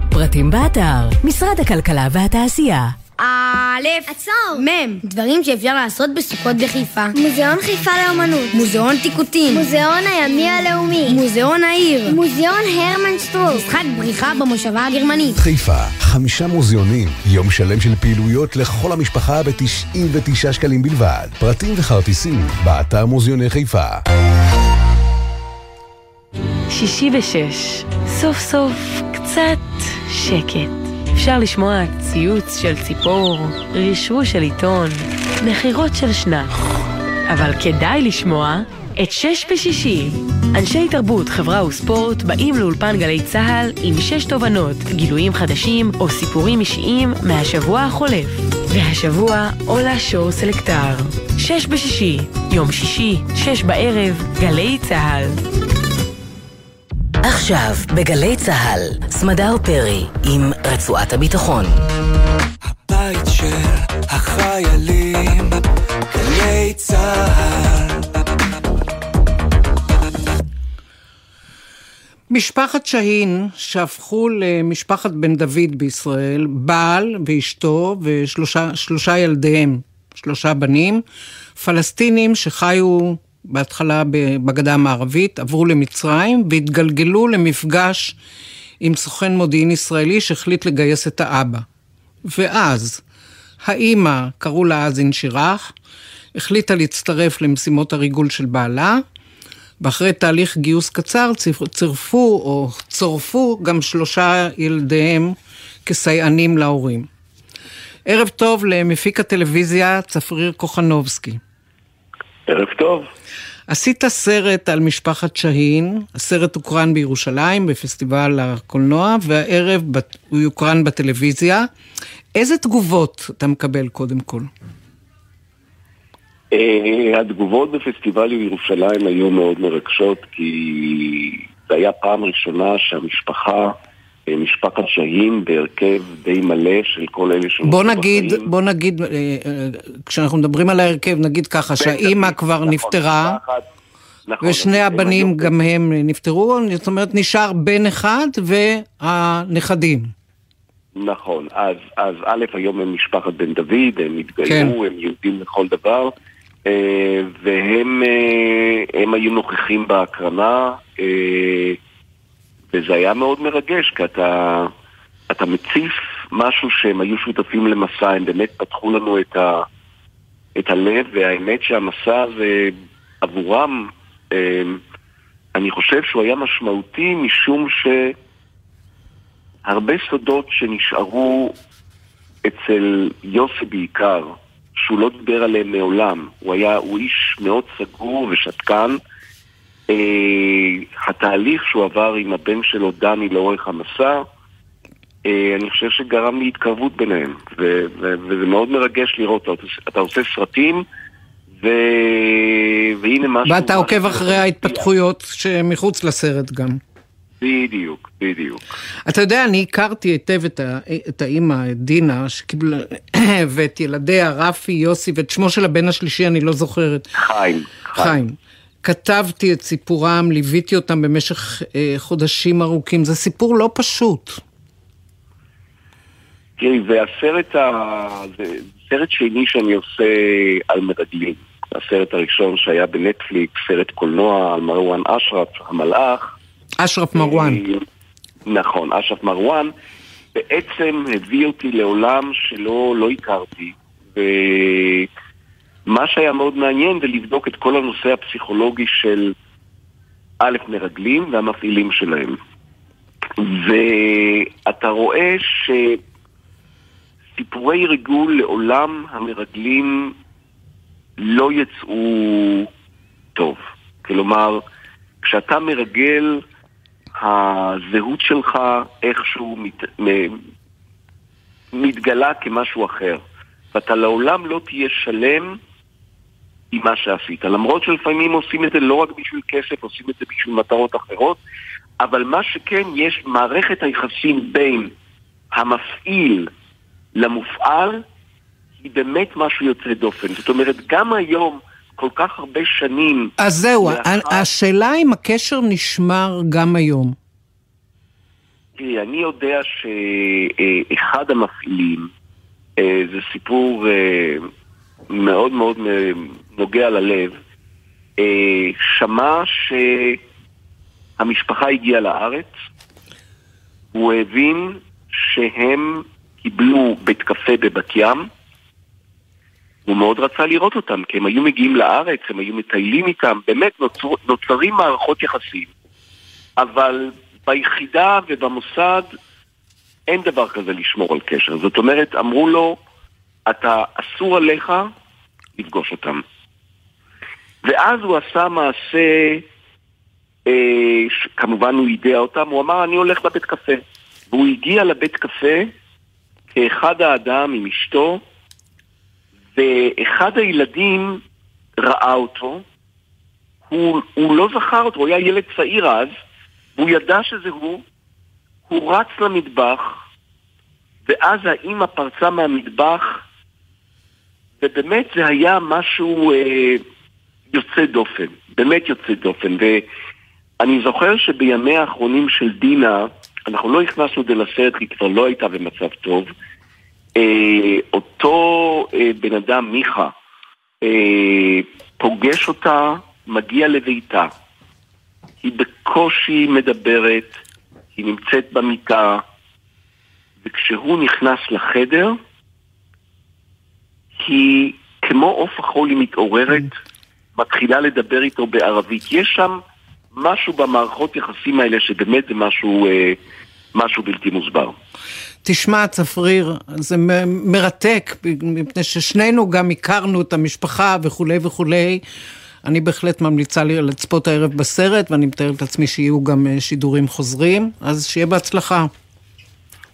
פרטים באתר, משרד הכלכלה והתעשייה. א', עצור, מ', דברים שאפשר לעשות בסוכות בחיפה. מוזיאון חיפה לאמנות. מוזיאון טיקוטין. מוזיאון הימי הלאומי. מוזיאון העיר. מוזיאון הרמן סטרוק. משחק בריחה במושבה הגרמנית. חיפה, חמישה מוזיאונים. יום שלם של פעילויות לכל המשפחה ב-99 שקלים בלבד. פרטים וכרטיסים, באתר מוזיאוני חיפה. שישי ושש, סוף סוף קצת שקט. אפשר לשמוע ציוץ של ציפור, רשרוש של עיתון, נחירות של שנץ. אבל כדאי לשמוע את שש בשישי. אנשי תרבות, חברה וספורט באים לאולפן גלי צה"ל עם שש תובנות, גילויים חדשים או סיפורים אישיים מהשבוע החולף. והשבוע עולה שור סלקטר. שש בשישי, יום שישי, שש בערב, גלי צה"ל. עכשיו, בגלי צה"ל, סמדר פרי עם רצועת הביטחון. הבית של החיילים, גלי צה"ל משפחת שהין, שהפכו למשפחת בן דוד בישראל, בעל ואשתו ושלושה ילדיהם, שלושה בנים, פלסטינים שחיו בהתחלה בגדה המערבית, עברו למצרים והתגלגלו למפגש עם סוכן מודיעין ישראלי שהחליט לגייס את האבא. ואז, האימא, קראו לה אז אינשירח, החליטה להצטרף למשימות הריגול של בעלה, ואחרי תהליך גיוס קצר צירפו או צורפו גם שלושה ילדיהם כסייענים להורים. ערב טוב למפיק הטלוויזיה צפריר קוחנובסקי. ערב טוב. עשית סרט על משפחת שהין, הסרט הוקרן בירושלים בפסטיבל הקולנוע, והערב הוא יוקרן בטלוויזיה. איזה תגובות אתה מקבל קודם כל? Uh, התגובות בפסטיבל ירושלים היו מאוד מרגשות, כי זו הייתה פעם ראשונה שהמשפחה, אה, משפחת שהין בהרכב די מלא של כל אלה שנוסעים בוא נגיד, בחיים. בוא נגיד, uh, כשאנחנו מדברים על ההרכב, נגיד ככה, שהאימא כבר נכון, נפטרה, נכון, ושני הבנים גם הם נפטרו, זאת אומרת נשאר בן אחד והנכדים. נכון, אז, אז א', היום הם משפחת בן דוד, הם התגיירו, כן. הם יהודים לכל דבר. אה, והם אה, הם היו נוכחים בהקרנה, אה, וזה היה מאוד מרגש, כי אתה, אתה מציף משהו שהם היו שותפים למסע, הם באמת פתחו לנו את, ה, את הלב, והאמת שהמסע הזה עבורם, אני חושב שהוא היה משמעותי משום שהרבה סודות שנשארו אצל יוסי בעיקר, שהוא לא דיבר עליהם מעולם. הוא היה, הוא איש מאוד סגור ושתקן. אה, התהליך שהוא עבר עם הבן שלו, דני, לאורך המסע, אה, אני חושב שגרם להתקרבות ביניהם. ו- ו- וזה מאוד מרגש לראות, אתה, אתה עושה סרטים, ו... והנה משהו... ואתה עוקב אחרי ההתפתחויות שמחוץ לסרט גם. בדיוק, בדיוק. אתה יודע, אני הכרתי היטב את, ה, את האימא, את דינה, שקיבלה, ואת ילדיה, רפי, יוסי, ואת שמו של הבן השלישי, אני לא זוכרת. חיים. חיים. חיים. כתבתי את סיפורם, ליוויתי אותם במשך אה, חודשים ארוכים. זה סיפור לא פשוט. תראי, והסרט ה... זה סרט שני שאני עושה על מרגלים. הסרט הראשון שהיה בנטפליקס, סרט קולנוע על מרואן אשרף, המלאך. אשרף מרואן. נכון, אשרף מרואן בעצם הביא אותי לעולם שלא לא הכרתי. ומה שהיה מאוד מעניין זה לבדוק את כל הנושא הפסיכולוגי של א', מרגלים והמפעילים שלהם. ואתה רואה שסיפורי ריגול לעולם המרגלים לא יצאו טוב. כלומר, כשאתה מרגל הזהות שלך איכשהו מת, מתגלה כמשהו אחר. ואתה לעולם לא תהיה שלם עם מה שעשית. למרות שלפעמים עושים את זה לא רק בשביל כסף, עושים את זה בשביל מטרות אחרות, אבל מה שכן, יש מערכת היחסים בין המפעיל למופעל, היא באמת משהו יוצא דופן. זאת אומרת, גם היום... כל כך הרבה שנים. אז זהו, לאחר... השאלה אם הקשר נשמר גם היום. תראי, אני יודע שאחד המפעילים, אה, זה סיפור אה, מאוד מאוד נוגע ללב, אה, שמע שהמשפחה הגיעה לארץ, הוא הבין שהם קיבלו בית קפה בבת ים, הוא מאוד רצה לראות אותם, כי הם היו מגיעים לארץ, הם היו מטיילים איתם, באמת נוצר, נוצרים מערכות יחסים. אבל ביחידה ובמוסד אין דבר כזה לשמור על קשר. זאת אומרת, אמרו לו, אתה, אסור עליך לפגוש אותם. ואז הוא עשה מעשה, אה, כמובן הוא יידע אותם, הוא אמר, אני הולך לבית קפה. והוא הגיע לבית קפה כאחד האדם עם אשתו, ואחד הילדים ראה אותו, הוא, הוא לא זכר אותו, הוא היה ילד צעיר אז, והוא ידע שזה הוא, הוא רץ למטבח, ואז האימא פרצה מהמטבח ובאמת זה היה משהו אה, יוצא דופן, באמת יוצא דופן. ואני זוכר שבימי האחרונים של דינה, אנחנו לא הכנסנו את זה לסרט כי כבר לא הייתה במצב טוב. אה, אותו אה, בן אדם, מיכה, אה, פוגש אותה, מגיע לביתה. היא בקושי מדברת, היא נמצאת במיטה, וכשהוא נכנס לחדר, היא כמו עוף החול היא מתעוררת, מתחילה לדבר איתו בערבית. יש שם משהו במערכות יחסים האלה שבאמת זה משהו, אה, משהו בלתי מוסבר. תשמע, צפריר, זה מ- מרתק, מפני ששנינו גם הכרנו את המשפחה וכולי וכולי. אני בהחלט ממליצה לי לצפות הערב בסרט, ואני מתארת לעצמי שיהיו גם אה, שידורים חוזרים, אז שיהיה בהצלחה.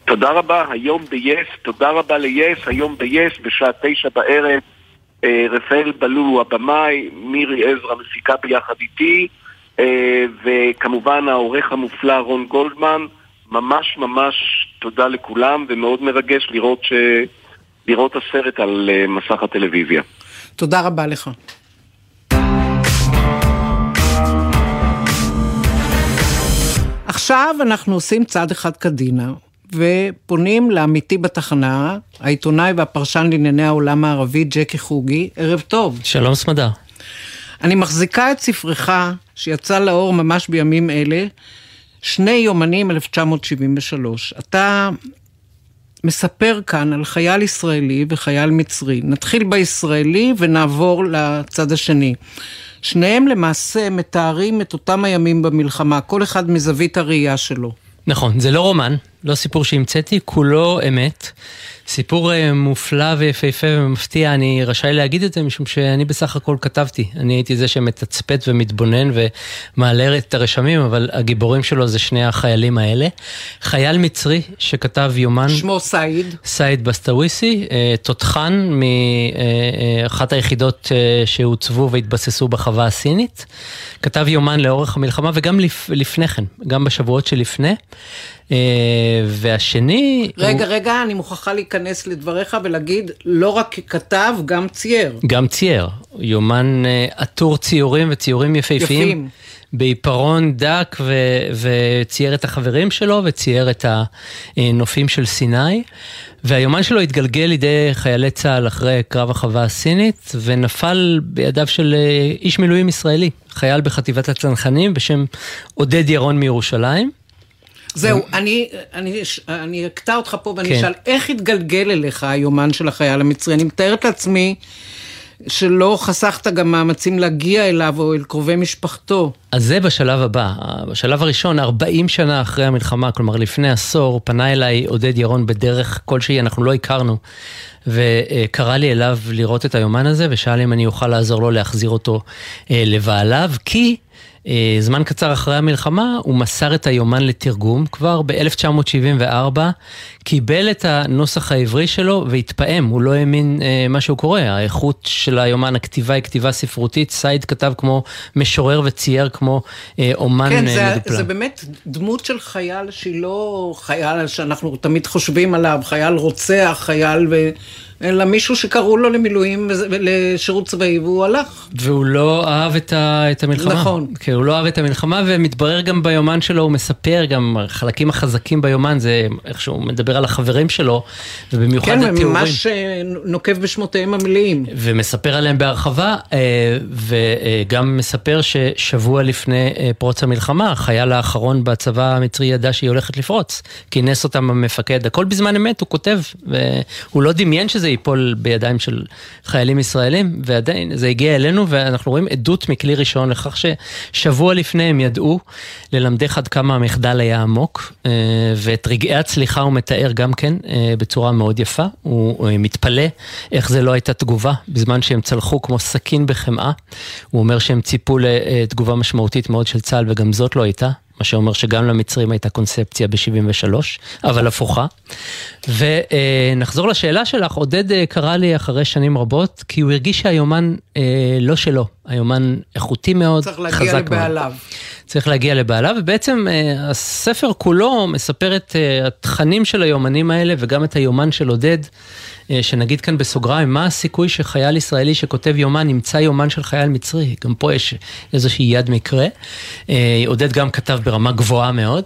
תודה רבה, היום ב-yes, תודה רבה ל-yes, היום ב-yes, בשעה תשע בערב. אה, רפאל בלול הוא הבמאי, מירי עזרא מפיקה ביחד איתי, אה, וכמובן העורך המופלא רון גולדמן. ממש ממש תודה לכולם, ומאוד מרגש לראות, ש... לראות הסרט על אה, מסך הטלוויזיה. תודה רבה לך. עכשיו אנחנו עושים צעד אחד קדימה, ופונים לעמיתי בתחנה, העיתונאי והפרשן לענייני העולם הערבי, ג'קי חוגי. ערב טוב. שלום סמדר. אני מחזיקה את ספרך, שיצא לאור ממש בימים אלה, שני יומנים 1973. אתה מספר כאן על חייל ישראלי וחייל מצרי. נתחיל בישראלי ונעבור לצד השני. שניהם למעשה מתארים את אותם הימים במלחמה, כל אחד מזווית הראייה שלו. נכון, זה לא רומן, לא סיפור שהמצאתי, כולו אמת. סיפור אה, מופלא ויפהפה ומפתיע, אני רשאי להגיד את זה משום שאני בסך הכל כתבתי. אני הייתי זה שמתצפת ומתבונן ומעלה את הרשמים, אבל הגיבורים שלו זה שני החיילים האלה. חייל מצרי שכתב יומן... שמו סעיד. סעיד בסטאוויסי, אה, תותחן מאחת היחידות אה, שהוצבו והתבססו בחווה הסינית. כתב יומן לאורך המלחמה וגם לפ, לפני כן, גם בשבועות שלפני. והשני... רגע, הוא... רגע, אני מוכרחה להיכנס לדבריך ולהגיד, לא רק כתב, גם צייר. גם צייר. יומן עטור ציורים וציורים יפהפיים. יפים. בעיפרון דק ו- וצייר את החברים שלו וצייר את הנופים של סיני. והיומן שלו התגלגל לידי חיילי צה"ל אחרי קרב החווה הסינית ונפל בידיו של איש מילואים ישראלי, חייל בחטיבת הצנחנים בשם עודד ירון מירושלים. זהו, אני, אני, אני אקטע אותך פה ואני כן. אשאל, איך התגלגל אליך היומן של החייל המצרי? אני מתארת לעצמי שלא חסכת גם מאמצים להגיע אליו או אל קרובי משפחתו. אז זה בשלב הבא. בשלב הראשון, 40 שנה אחרי המלחמה, כלומר לפני עשור, פנה אליי עודד ירון בדרך כלשהי, אנחנו לא הכרנו, וקרא לי אליו לראות את היומן הזה, ושאל אם אני אוכל לעזור לו להחזיר אותו לבעליו, כי... זמן קצר אחרי המלחמה הוא מסר את היומן לתרגום, כבר ב-1974 קיבל את הנוסח העברי שלו והתפעם, הוא לא האמין אה, מה שהוא קורא, האיכות של היומן, הכתיבה היא כתיבה ספרותית, סייד כתב כמו משורר וצייר כמו אה, אומן כן, אה, מדופלם. כן, זה באמת דמות של חייל שהיא לא חייל שאנחנו תמיד חושבים עליו, חייל רוצח, חייל ו... אלא מישהו שקראו לו למילואים לשירות צבאי והוא הלך. והוא לא אהב את, ה, את המלחמה. נכון. כן, הוא לא אהב את המלחמה ומתברר גם ביומן שלו, הוא מספר גם, החלקים החזקים ביומן זה איך שהוא מדבר על החברים שלו, ובמיוחד כן, התיאורים. כן, ממש נוקב בשמותיהם המלאים. ומספר עליהם בהרחבה, וגם מספר ששבוע לפני פרוץ המלחמה, החייל האחרון בצבא המצרי ידע שהיא הולכת לפרוץ. כינס אותם המפקד, הכל בזמן אמת, הוא כותב, והוא לא דמיין שזה ייפול בידיים של חיילים ישראלים, ועדיין זה הגיע אלינו, ואנחנו רואים עדות מכלי ראשון לכך ששבוע לפני הם ידעו ללמדך עד כמה המחדל היה עמוק, ואת רגעי הצליחה הוא מתאר גם כן בצורה מאוד יפה, הוא מתפלא איך זה לא הייתה תגובה, בזמן שהם צלחו כמו סכין בחמאה, הוא אומר שהם ציפו לתגובה משמעותית מאוד של צה"ל, וגם זאת לא הייתה. מה שאומר שגם למצרים הייתה קונספציה ב-73, אבל הפוכה. ונחזור לשאלה שלך, עודד קרא לי אחרי שנים רבות, כי הוא הרגיש שהיומן לא שלו, היומן איכותי מאוד, חזק מאוד. צריך להגיע לבעליו. צריך להגיע לבעלה, ובעצם אה, הספר כולו מספר את אה, התכנים של היומנים האלה וגם את היומן של עודד, אה, שנגיד כאן בסוגריים, מה הסיכוי שחייל ישראלי שכותב יומן ימצא יומן של חייל מצרי? גם פה יש איזושהי יד מקרה. עודד גם כתב ברמה גבוהה מאוד.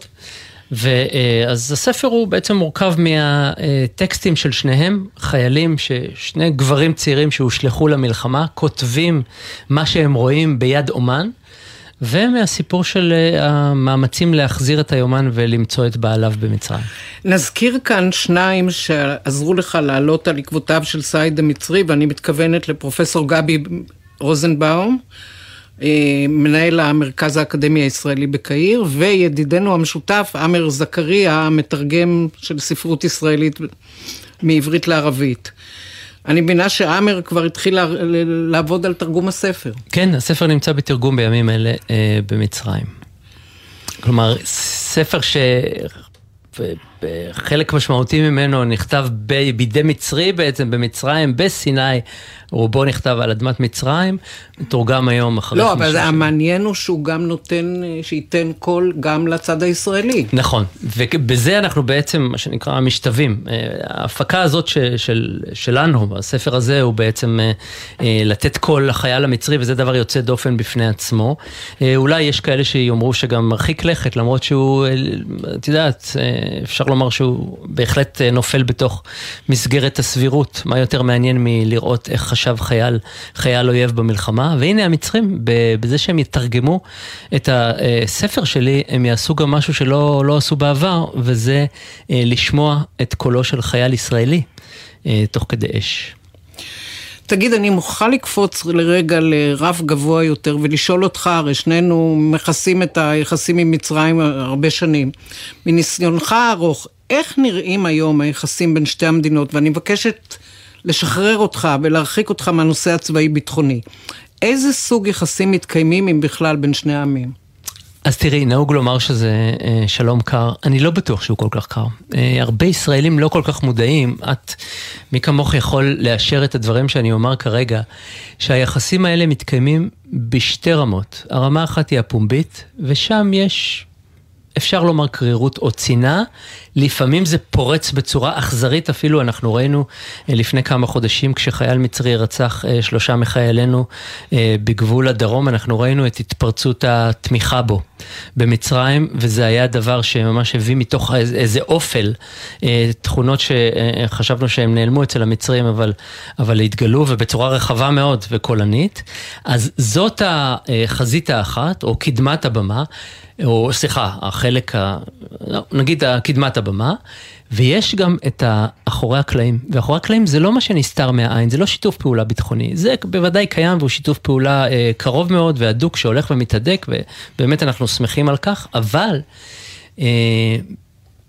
ואז הספר הוא בעצם מורכב מהטקסטים של שניהם, חיילים, שני גברים צעירים שהושלכו למלחמה, כותבים מה שהם רואים ביד אומן. ומהסיפור של אה, המאמצים להחזיר את היומן ולמצוא את בעליו במצרים. נזכיר כאן שניים שעזרו לך לעלות על עקבותיו של סעיד המצרי, ואני מתכוונת לפרופסור גבי רוזנבאום, אה, מנהל המרכז האקדמי הישראלי בקהיר, וידידנו המשותף, עמר זכריה, המתרגם של ספרות ישראלית מעברית לערבית. אני מבינה שעמר כבר התחיל לעבוד על תרגום הספר. כן, הספר נמצא בתרגום בימים אלה אה, במצרים. כלומר, ספר ש... חלק משמעותי ממנו נכתב בידי מצרי בעצם, במצרים, בסיני, רובו נכתב על אדמת מצרים, מתורגם היום אחרי לא, אבל המעניין הוא שהוא גם נותן, שייתן קול גם לצד הישראלי. נכון, ובזה אנחנו בעצם, מה שנקרא, משתווים. אה, ההפקה הזאת ש, של, שלנו, הספר הזה, הוא בעצם אה, אה, לתת קול לחייל המצרי, וזה דבר יוצא דופן בפני עצמו. אולי יש כאלה שיאמרו שגם מרחיק לכת, למרות שהוא, את יודעת, אפשר לומר שהוא בהחלט נופל בתוך מסגרת הסבירות. מה יותר מעניין מלראות איך חשב חייל, חייל אויב במלחמה, והנה המצרים, בזה שהם יתרגמו את הספר שלי, הם יעשו גם משהו שלא לא עשו בעבר, וזה אה, לשמוע את קולו של חייל ישראלי אה, תוך כדי אש. תגיד, אני מוכרחה לקפוץ לרגע לרף גבוה יותר ולשאול אותך, הרי שנינו מכסים את היחסים עם מצרים הרבה שנים. מניסיונך הארוך, איך נראים היום היחסים בין שתי המדינות? ואני מבקשת לשחרר אותך ולהרחיק אותך מהנושא הצבאי-ביטחוני. איזה סוג יחסים מתקיימים, אם בכלל, בין שני העמים? אז תראי, נהוג לומר שזה אה, שלום קר, אני לא בטוח שהוא כל כך קר. אה, הרבה ישראלים לא כל כך מודעים, את, מי כמוך יכול לאשר את הדברים שאני אומר כרגע, שהיחסים האלה מתקיימים בשתי רמות. הרמה אחת היא הפומבית, ושם יש אפשר לומר קרירות או צינה, לפעמים זה פורץ בצורה אכזרית, אפילו אנחנו ראינו אה, לפני כמה חודשים כשחייל מצרי רצח אה, שלושה מחיילינו אה, בגבול הדרום, אנחנו ראינו את התפרצות התמיכה בו במצרים, וזה היה דבר שממש הביא מתוך איזה אופל תכונות שחשבנו שהם נעלמו אצל המצרים, אבל, אבל התגלו ובצורה רחבה מאוד וקולנית. אז זאת החזית האחת, או קדמת הבמה. או סליחה, החלק, ה... לא, נגיד קדמת הבמה, ויש גם את האחורי הקלעים, ואחורי הקלעים זה לא מה שנסתר מהעין, זה לא שיתוף פעולה ביטחוני, זה בוודאי קיים והוא שיתוף פעולה אה, קרוב מאוד והדוק שהולך ומתהדק, ובאמת אנחנו שמחים על כך, אבל... אה,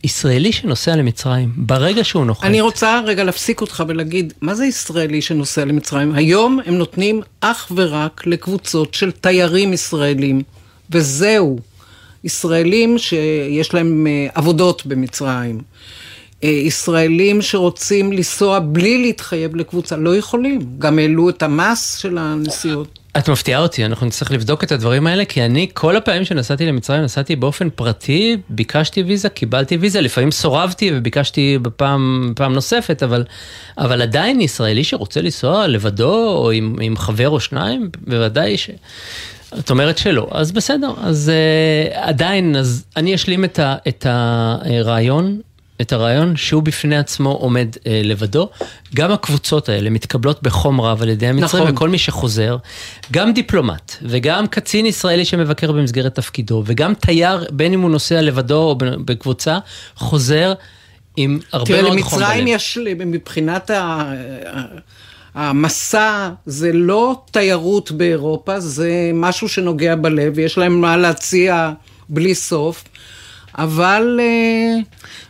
ישראלי שנוסע למצרים, ברגע שהוא נוחת... אני רוצה רגע להפסיק אותך ולהגיד, מה זה ישראלי שנוסע למצרים? היום הם נותנים אך ורק לקבוצות של תיירים ישראלים, וזהו. ישראלים שיש להם אה, עבודות במצרים. אה, ישראלים שרוצים לנסוע בלי להתחייב לקבוצה, לא יכולים. גם העלו את המס של הנסיעות. את מפתיעה אותי, אנחנו נצטרך לבדוק את הדברים האלה, כי אני כל הפעמים שנסעתי למצרים, נסעתי באופן פרטי, ביקשתי ויזה, קיבלתי ויזה, לפעמים סורבתי וביקשתי בפעם פעם נוספת, אבל, אבל עדיין ישראלי שרוצה לנסוע לבדו או עם, עם חבר או שניים, בוודאי ש... את אומרת שלא, אז בסדר, אז uh, עדיין, אז אני אשלים את, ה, את הרעיון, את הרעיון שהוא בפני עצמו עומד uh, לבדו. גם הקבוצות האלה מתקבלות בחום רב על ידי המצרים, נכון. וכל מי שחוזר, גם דיפלומט, וגם קצין ישראלי שמבקר במסגרת תפקידו, וגם תייר, בין אם הוא נוסע לבדו או בקבוצה, חוזר עם הרבה מאוד חום בלב. תראה, למצרים יש, מבחינת ה... המסע זה לא תיירות באירופה, זה משהו שנוגע בלב, יש להם מה להציע בלי סוף. אבל... אה,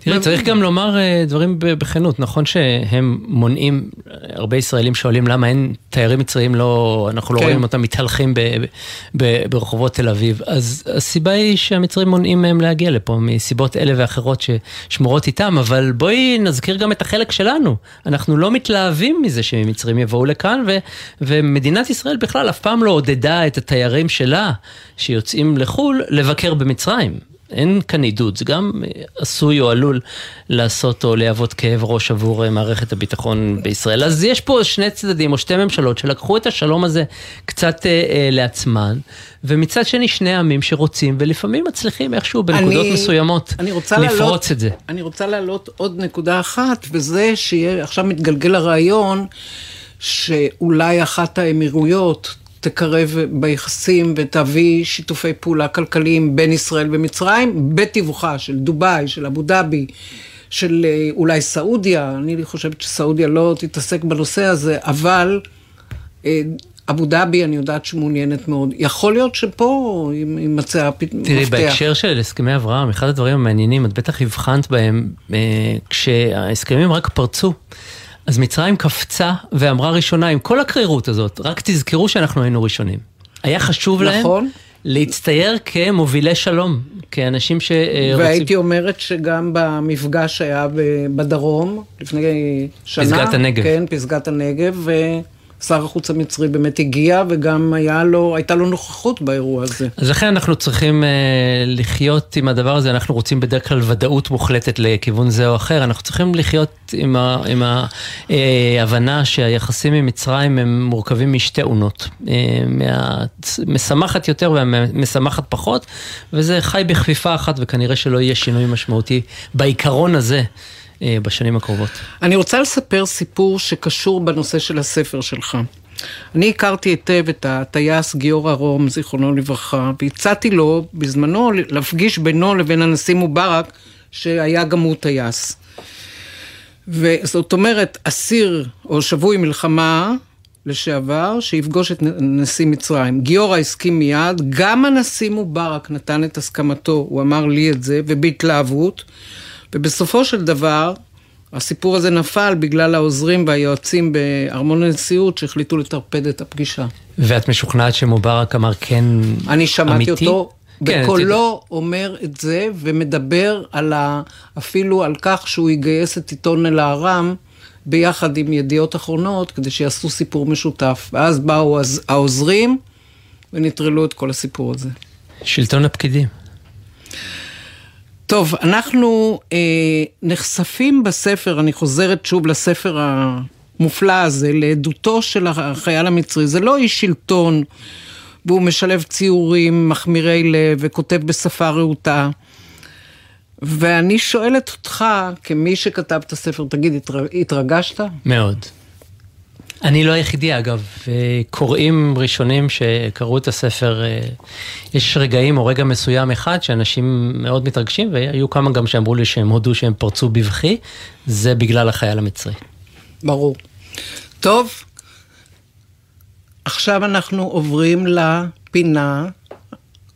תראי, צריך גם לומר אה, דברים בכנות, נכון שהם מונעים, הרבה ישראלים שואלים למה אין תיירים מצריים, לא, אנחנו לא כן. רואים אותם מתהלכים ב, ב, ברחובות תל אביב, אז הסיבה היא שהמצרים מונעים מהם להגיע לפה מסיבות אלה ואחרות ששמורות איתם, אבל בואי נזכיר גם את החלק שלנו, אנחנו לא מתלהבים מזה שמצרים יבואו לכאן, ו, ומדינת ישראל בכלל אף פעם לא עודדה את התיירים שלה שיוצאים לחו"ל לבקר במצרים. אין כאן עידוד, זה גם עשוי או עלול לעשות או להוות כאב ראש עבור אה, מערכת הביטחון בישראל. אז יש פה שני צדדים או שתי ממשלות שלקחו את השלום הזה קצת אה, אה, לעצמן, ומצד שני שני עמים שרוצים ולפעמים מצליחים איכשהו בנקודות אני, מסוימות אני לפרוץ להעלות, את זה. אני רוצה להעלות עוד נקודה אחת, וזה שעכשיו מתגלגל הרעיון שאולי אחת האמירויות תקרב ביחסים ותביא שיתופי פעולה כלכליים בין ישראל ומצרים, בתיווכה של דובאי, של אבו דאבי, של אה, אולי סעודיה, אני חושבת שסעודיה לא תתעסק בנושא הזה, אבל אה, אבו דאבי, אני יודעת שמעוניינת מאוד. יכול להיות שפה יימצא המפתח. תראי, בהקשר של הסכמי אברהם, אחד הדברים המעניינים, את בטח הבחנת בהם, אה, כשההסכמים רק פרצו. אז מצרים קפצה ואמרה ראשונה, עם כל הקרירות הזאת, רק תזכרו שאנחנו היינו ראשונים. היה חשוב להם נכון. להצטייר כמובילי שלום, כאנשים שרוצים... והייתי אומרת שגם במפגש שהיה בדרום, לפני שנה... פסגת הנגב. כן, פסגת הנגב, שר החוץ המצרי באמת הגיע, וגם לו, הייתה לו נוכחות באירוע הזה. אז לכן אנחנו צריכים uh, לחיות עם הדבר הזה, אנחנו רוצים בדרך כלל ודאות מוחלטת לכיוון זה או אחר, אנחנו צריכים לחיות עם, ה, עם ההבנה אה, שהיחסים עם מצרים הם מורכבים משתי אונות, uh, מהמשמחת יותר והמשמחת פחות, וזה חי בכפיפה אחת, וכנראה שלא יהיה שינוי משמעותי בעיקרון הזה. אה, בשנים הקרובות. אני רוצה לספר סיפור שקשור בנושא של הספר שלך. אני הכרתי היטב את הטייס גיורא רום, זיכרונו לברכה, והצעתי לו בזמנו להפגיש בינו לבין הנשיא מובארק, שהיה גם הוא טייס. וזאת אומרת, אסיר או שבוי מלחמה לשעבר, שיפגוש את נשיא מצרים. גיורא הסכים מיד, גם הנשיא מובארק נתן את הסכמתו, הוא אמר לי את זה, ובהתלהבות. ובסופו של דבר, הסיפור הזה נפל בגלל העוזרים והיועצים בארמון הנשיאות שהחליטו לטרפד את הפגישה. ואת משוכנעת שמובארק אמר כן אמיתי? אני שמעתי אמיתי? אותו כן, בקולו כן, אומר את זה ומדבר על ה... אפילו על כך שהוא יגייס את עיתון אל-ארם ביחד עם ידיעות אחרונות כדי שיעשו סיפור משותף. ואז באו העוזרים ונטרלו את כל הסיפור הזה. שלטון הפקידים. טוב, אנחנו אה, נחשפים בספר, אני חוזרת שוב לספר המופלא הזה, לעדותו של החייל המצרי. זה לא איש שלטון, והוא משלב ציורים מחמירי לב וכותב בשפה רהוטה. ואני שואלת אותך, כמי שכתב את הספר, תגיד, התרגשת? מאוד. אני לא היחידי אגב, קוראים ראשונים שקראו את הספר, אה, יש רגעים או רגע מסוים אחד שאנשים מאוד מתרגשים והיו כמה גם שאמרו לי שהם הודו שהם פרצו בבכי, זה בגלל החייל המצרי. ברור. טוב, עכשיו אנחנו עוברים לפינה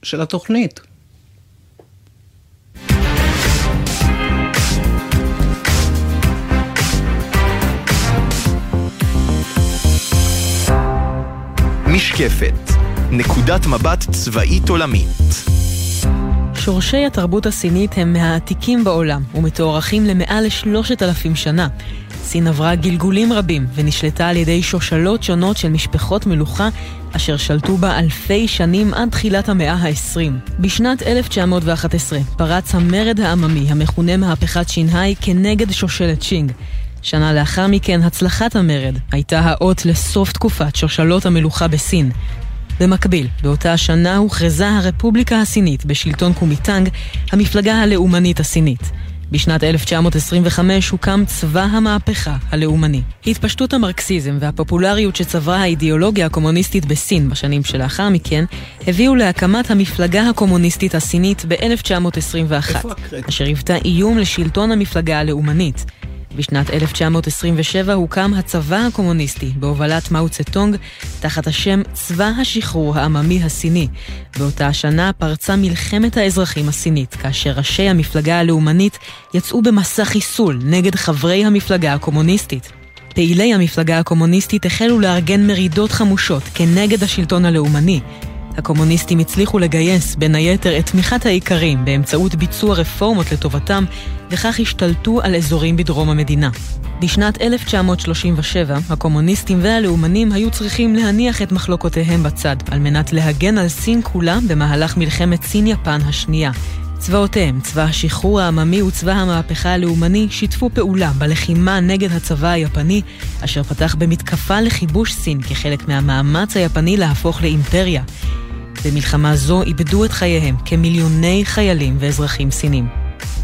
של התוכנית. משקפת, נקודת מבט צבאית עולמית. שורשי התרבות הסינית הם מהעתיקים בעולם ומתוארכים למעל לשלושת אלפים שנה. סין עברה גלגולים רבים ונשלטה על ידי שושלות שונות של משפחות מלוכה אשר שלטו בה אלפי שנים עד תחילת המאה ה-20. בשנת 1911 פרץ המרד העממי המכונה מהפכת שינהי כנגד שושלת שינג. שנה לאחר מכן, הצלחת המרד הייתה האות לסוף תקופת שושלות המלוכה בסין. במקביל, באותה השנה הוכרזה הרפובליקה הסינית בשלטון קומיטנג, המפלגה הלאומנית הסינית. בשנת 1925 הוקם צבא המהפכה הלאומני. התפשטות המרקסיזם והפופולריות שצברה האידיאולוגיה הקומוניסטית בסין בשנים שלאחר מכן, הביאו להקמת המפלגה הקומוניסטית הסינית ב-1921, אשר היוותה איום לשלטון המפלגה הלאומנית. בשנת 1927 הוקם הצבא הקומוניסטי בהובלת מאו צטונג תחת השם צבא השחרור העממי הסיני. באותה השנה פרצה מלחמת האזרחים הסינית, כאשר ראשי המפלגה הלאומנית יצאו במסע חיסול נגד חברי המפלגה הקומוניסטית. פעילי המפלגה הקומוניסטית החלו לארגן מרידות חמושות כנגד השלטון הלאומני. הקומוניסטים הצליחו לגייס בין היתר את תמיכת האיכרים באמצעות ביצוע רפורמות לטובתם, וכך השתלטו על אזורים בדרום המדינה. בשנת 1937, הקומוניסטים והלאומנים היו צריכים להניח את מחלוקותיהם בצד, על מנת להגן על סין כולה במהלך מלחמת סין-יפן השנייה. צבאותיהם, צבא השחרור העממי וצבא המהפכה הלאומני, שיתפו פעולה בלחימה נגד הצבא היפני, אשר פתח במתקפה לכיבוש סין כחלק מהמאמץ היפני להפוך לאימפריה. במלחמה זו איבדו את חייהם כמיליוני חיילים ואזרחים סינים.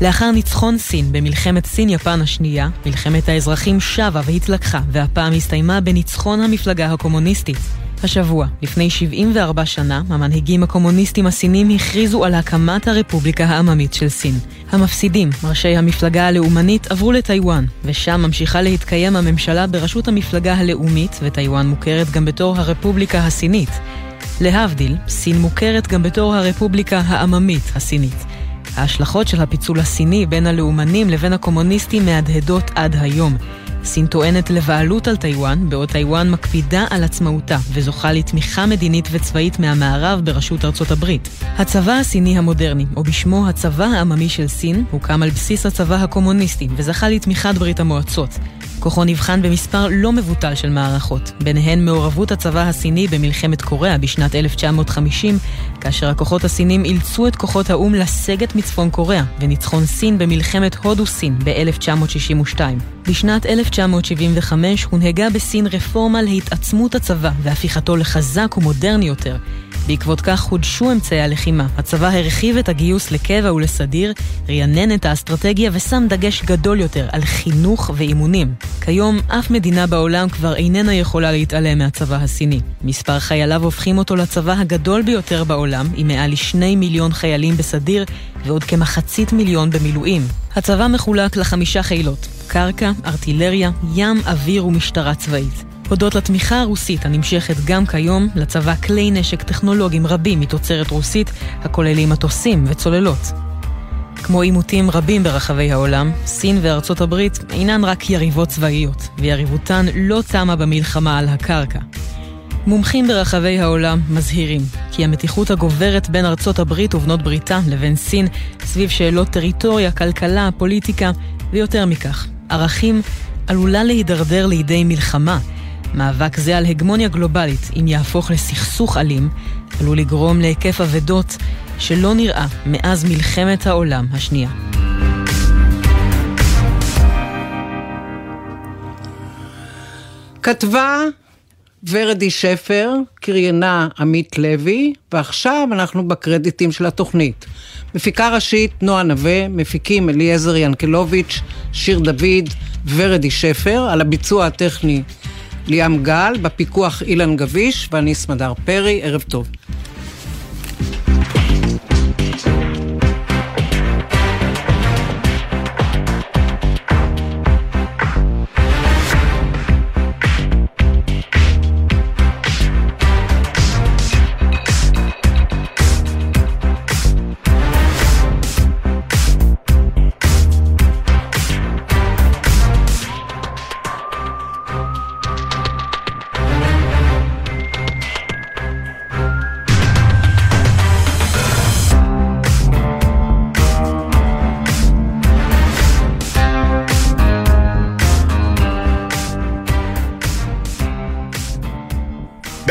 לאחר ניצחון סין במלחמת סין-יפן השנייה, מלחמת האזרחים שבה והתלקחה, והפעם הסתיימה בניצחון המפלגה הקומוניסטית. השבוע, לפני 74 שנה, המנהיגים הקומוניסטים הסינים הכריזו על הקמת הרפובליקה העממית של סין. המפסידים, ראשי המפלגה הלאומנית, עברו לטיוואן, ושם ממשיכה להתקיים הממשלה בראשות המפלגה הלאומית, וטיוואן מוכרת גם בתור הרפובליקה הסינית. להבדיל, סין מוכרת גם בתור הרפובליקה העממית הסינית. ההשלכות של הפיצול הסיני בין הלאומנים לבין הקומוניסטים מהדהדות עד היום. סין טוענת לבעלות על טיוואן, בעוד טיוואן מקפידה על עצמאותה וזוכה לתמיכה מדינית וצבאית מהמערב בראשות ארצות הברית. הצבא הסיני המודרני, או בשמו הצבא העממי של סין, הוקם על בסיס הצבא הקומוניסטי וזכה לתמיכת ברית המועצות. כוחו נבחן במספר לא מבוטל של מערכות, ביניהן מעורבות הצבא הסיני במלחמת קוריאה בשנת 1950, כאשר הכוחות הסינים אילצו את כוחות האו"ם לסגת מצפון קוריאה, וניצחון סין במלחמת הודו-סין ב-1962. בשנת 1975 הונהגה בסין רפורמה להתעצמות הצבא והפיכתו לחזק ומודרני יותר. בעקבות כך חודשו אמצעי הלחימה. הצבא הרחיב את הגיוס לקבע ולסדיר, רענן את האסטרטגיה ושם דגש גדול יותר על חינוך ואימונים. כיום אף מדינה בעולם כבר איננה יכולה להתעלם מהצבא הסיני. מספר חייליו הופכים אותו לצבא הגדול ביותר בעולם, עם מעל לשני מיליון חיילים בסדיר ועוד כמחצית מיליון במילואים. הצבא מחולק לחמישה חילות, קרקע, ארטילריה, ים, אוויר ומשטרה צבאית. הודות לתמיכה הרוסית הנמשכת גם כיום, לצבא כלי נשק טכנולוגיים רבים מתוצרת רוסית, הכוללים מטוסים וצוללות. כמו עימותים רבים ברחבי העולם, סין וארצות הברית אינן רק יריבות צבאיות, ויריבותן לא תמה במלחמה על הקרקע. מומחים ברחבי העולם מזהירים כי המתיחות הגוברת בין ארצות הברית ובנות בריתה לבין סין סביב שאלות טריטוריה, כלכלה, פוליטיקה ויותר מכך, ערכים עלולה להידרדר לידי מלחמה. מאבק זה על הגמוניה גלובלית, אם יהפוך לסכסוך אלים, עלול לגרום להיקף אבדות שלא נראה מאז מלחמת העולם השנייה. כתבה ורדי שפר, קריינה עמית לוי, ועכשיו אנחנו בקרדיטים של התוכנית. מפיקה ראשית נועה נווה, מפיקים אליעזר ינקלוביץ', שיר דוד, ורדי שפר, על הביצוע הטכני ליאם גל, בפיקוח אילן גביש, ואני סמדר פרי, ערב טוב.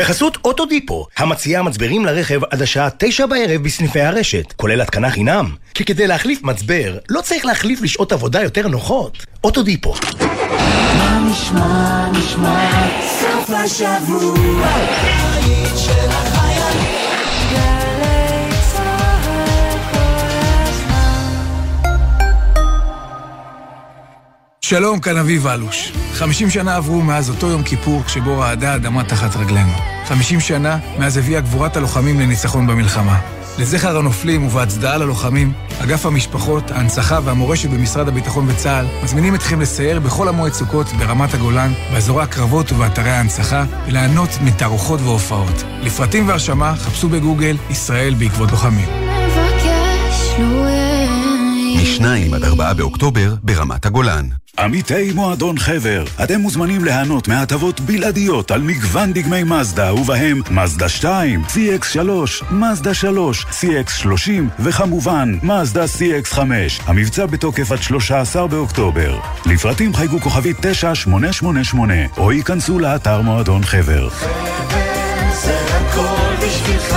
בחסות אוטודיפו, המציעה מצברים לרכב עד השעה תשע בערב בסניפי הרשת, כולל התקנה חינם. כי כדי להחליף מצבר, לא צריך להחליף לשעות עבודה יותר נוחות. אוטודיפו. מה נשמע, נשמע, סוף השבוע, שלום, כאן אביב אלוש. 50 שנה עברו מאז אותו יום כיפור שבו רעדה האדמה תחת רגלינו. 50 שנה מאז הביאה גבורת הלוחמים לניצחון במלחמה. לזכר הנופלים ובהצדעה ללוחמים, אגף המשפחות, ההנצחה והמורשת במשרד הביטחון וצה"ל מזמינים אתכם לסייר בכל המועד סוכות ברמת הגולן, באזורי הקרבות ובאתרי ההנצחה, וליהנות מתערוכות והופעות. לפרטים והרשמה חפשו בגוגל ישראל בעקבות לוחמים. מ-2 עד 4 באוקטובר ברמת הגולן. עמיתי מועדון חבר, אתם מוזמנים ליהנות מהטבות בלעדיות על מגוון דגמי מזדה, ובהם מזדה 2, CX3, מזדה 3, CX30 וכמובן מזדה CX5. המבצע בתוקף עד 13 באוקטובר. לפרטים חייגו כוכבית 9888 או ייכנסו לאתר מועדון חבר. חבר זה הכל בשבילך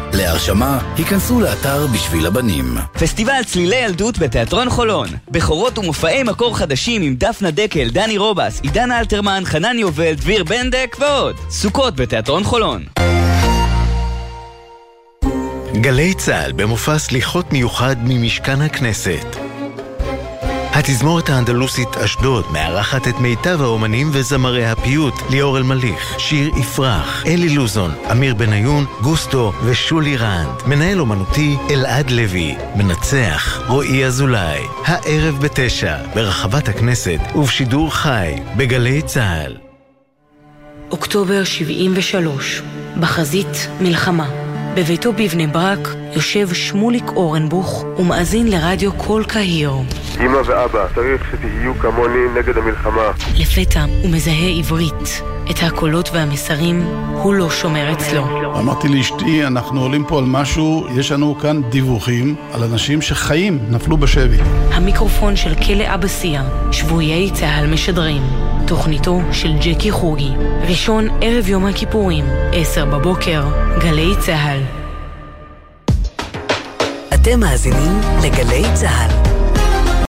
להרשמה, היכנסו לאתר בשביל הבנים. פסטיבל צלילי ילדות בתיאטרון חולון. בכורות ומופעי מקור חדשים עם דפנה דקל, דני רובס, עידן אלתרמן, חנן יובל, דביר בנדק ועוד. סוכות בתיאטרון חולון. גלי צה"ל במופע סליחות מיוחד ממשכן הכנסת. התזמורת האנדלוסית אשדוד מארחת את מיטב האומנים וזמרי הפיוט ליאור אלמליך, שיר יפרח, אלי לוזון, אמיר בניון, גוסטו ושולי רנד. מנהל אומנותי אלעד לוי, מנצח רועי אזולאי. הערב בתשע, ברחבת הכנסת ובשידור חי, בגלי צה"ל. אוקטובר 73, בחזית מלחמה. בביתו בבני ברק יושב שמוליק אורנבוך ומאזין לרדיו כל קהיר. אמא ואבא, צריך שתהיו כמוני נגד המלחמה. לפתע הוא מזהה עברית. את הקולות והמסרים הוא לא שומר אצלו. אמרתי לאשתי, אנחנו עולים פה על משהו, יש לנו כאן דיווחים על אנשים שחיים, נפלו בשבי. המיקרופון של כלא אבסיה, שבויי צה"ל משדרים. תוכניתו של ג'קי חוגי. ראשון ערב יום הכיפורים, עשר בבוקר, גלי צה"ל. אתם מאזינים לגלי צה"ל.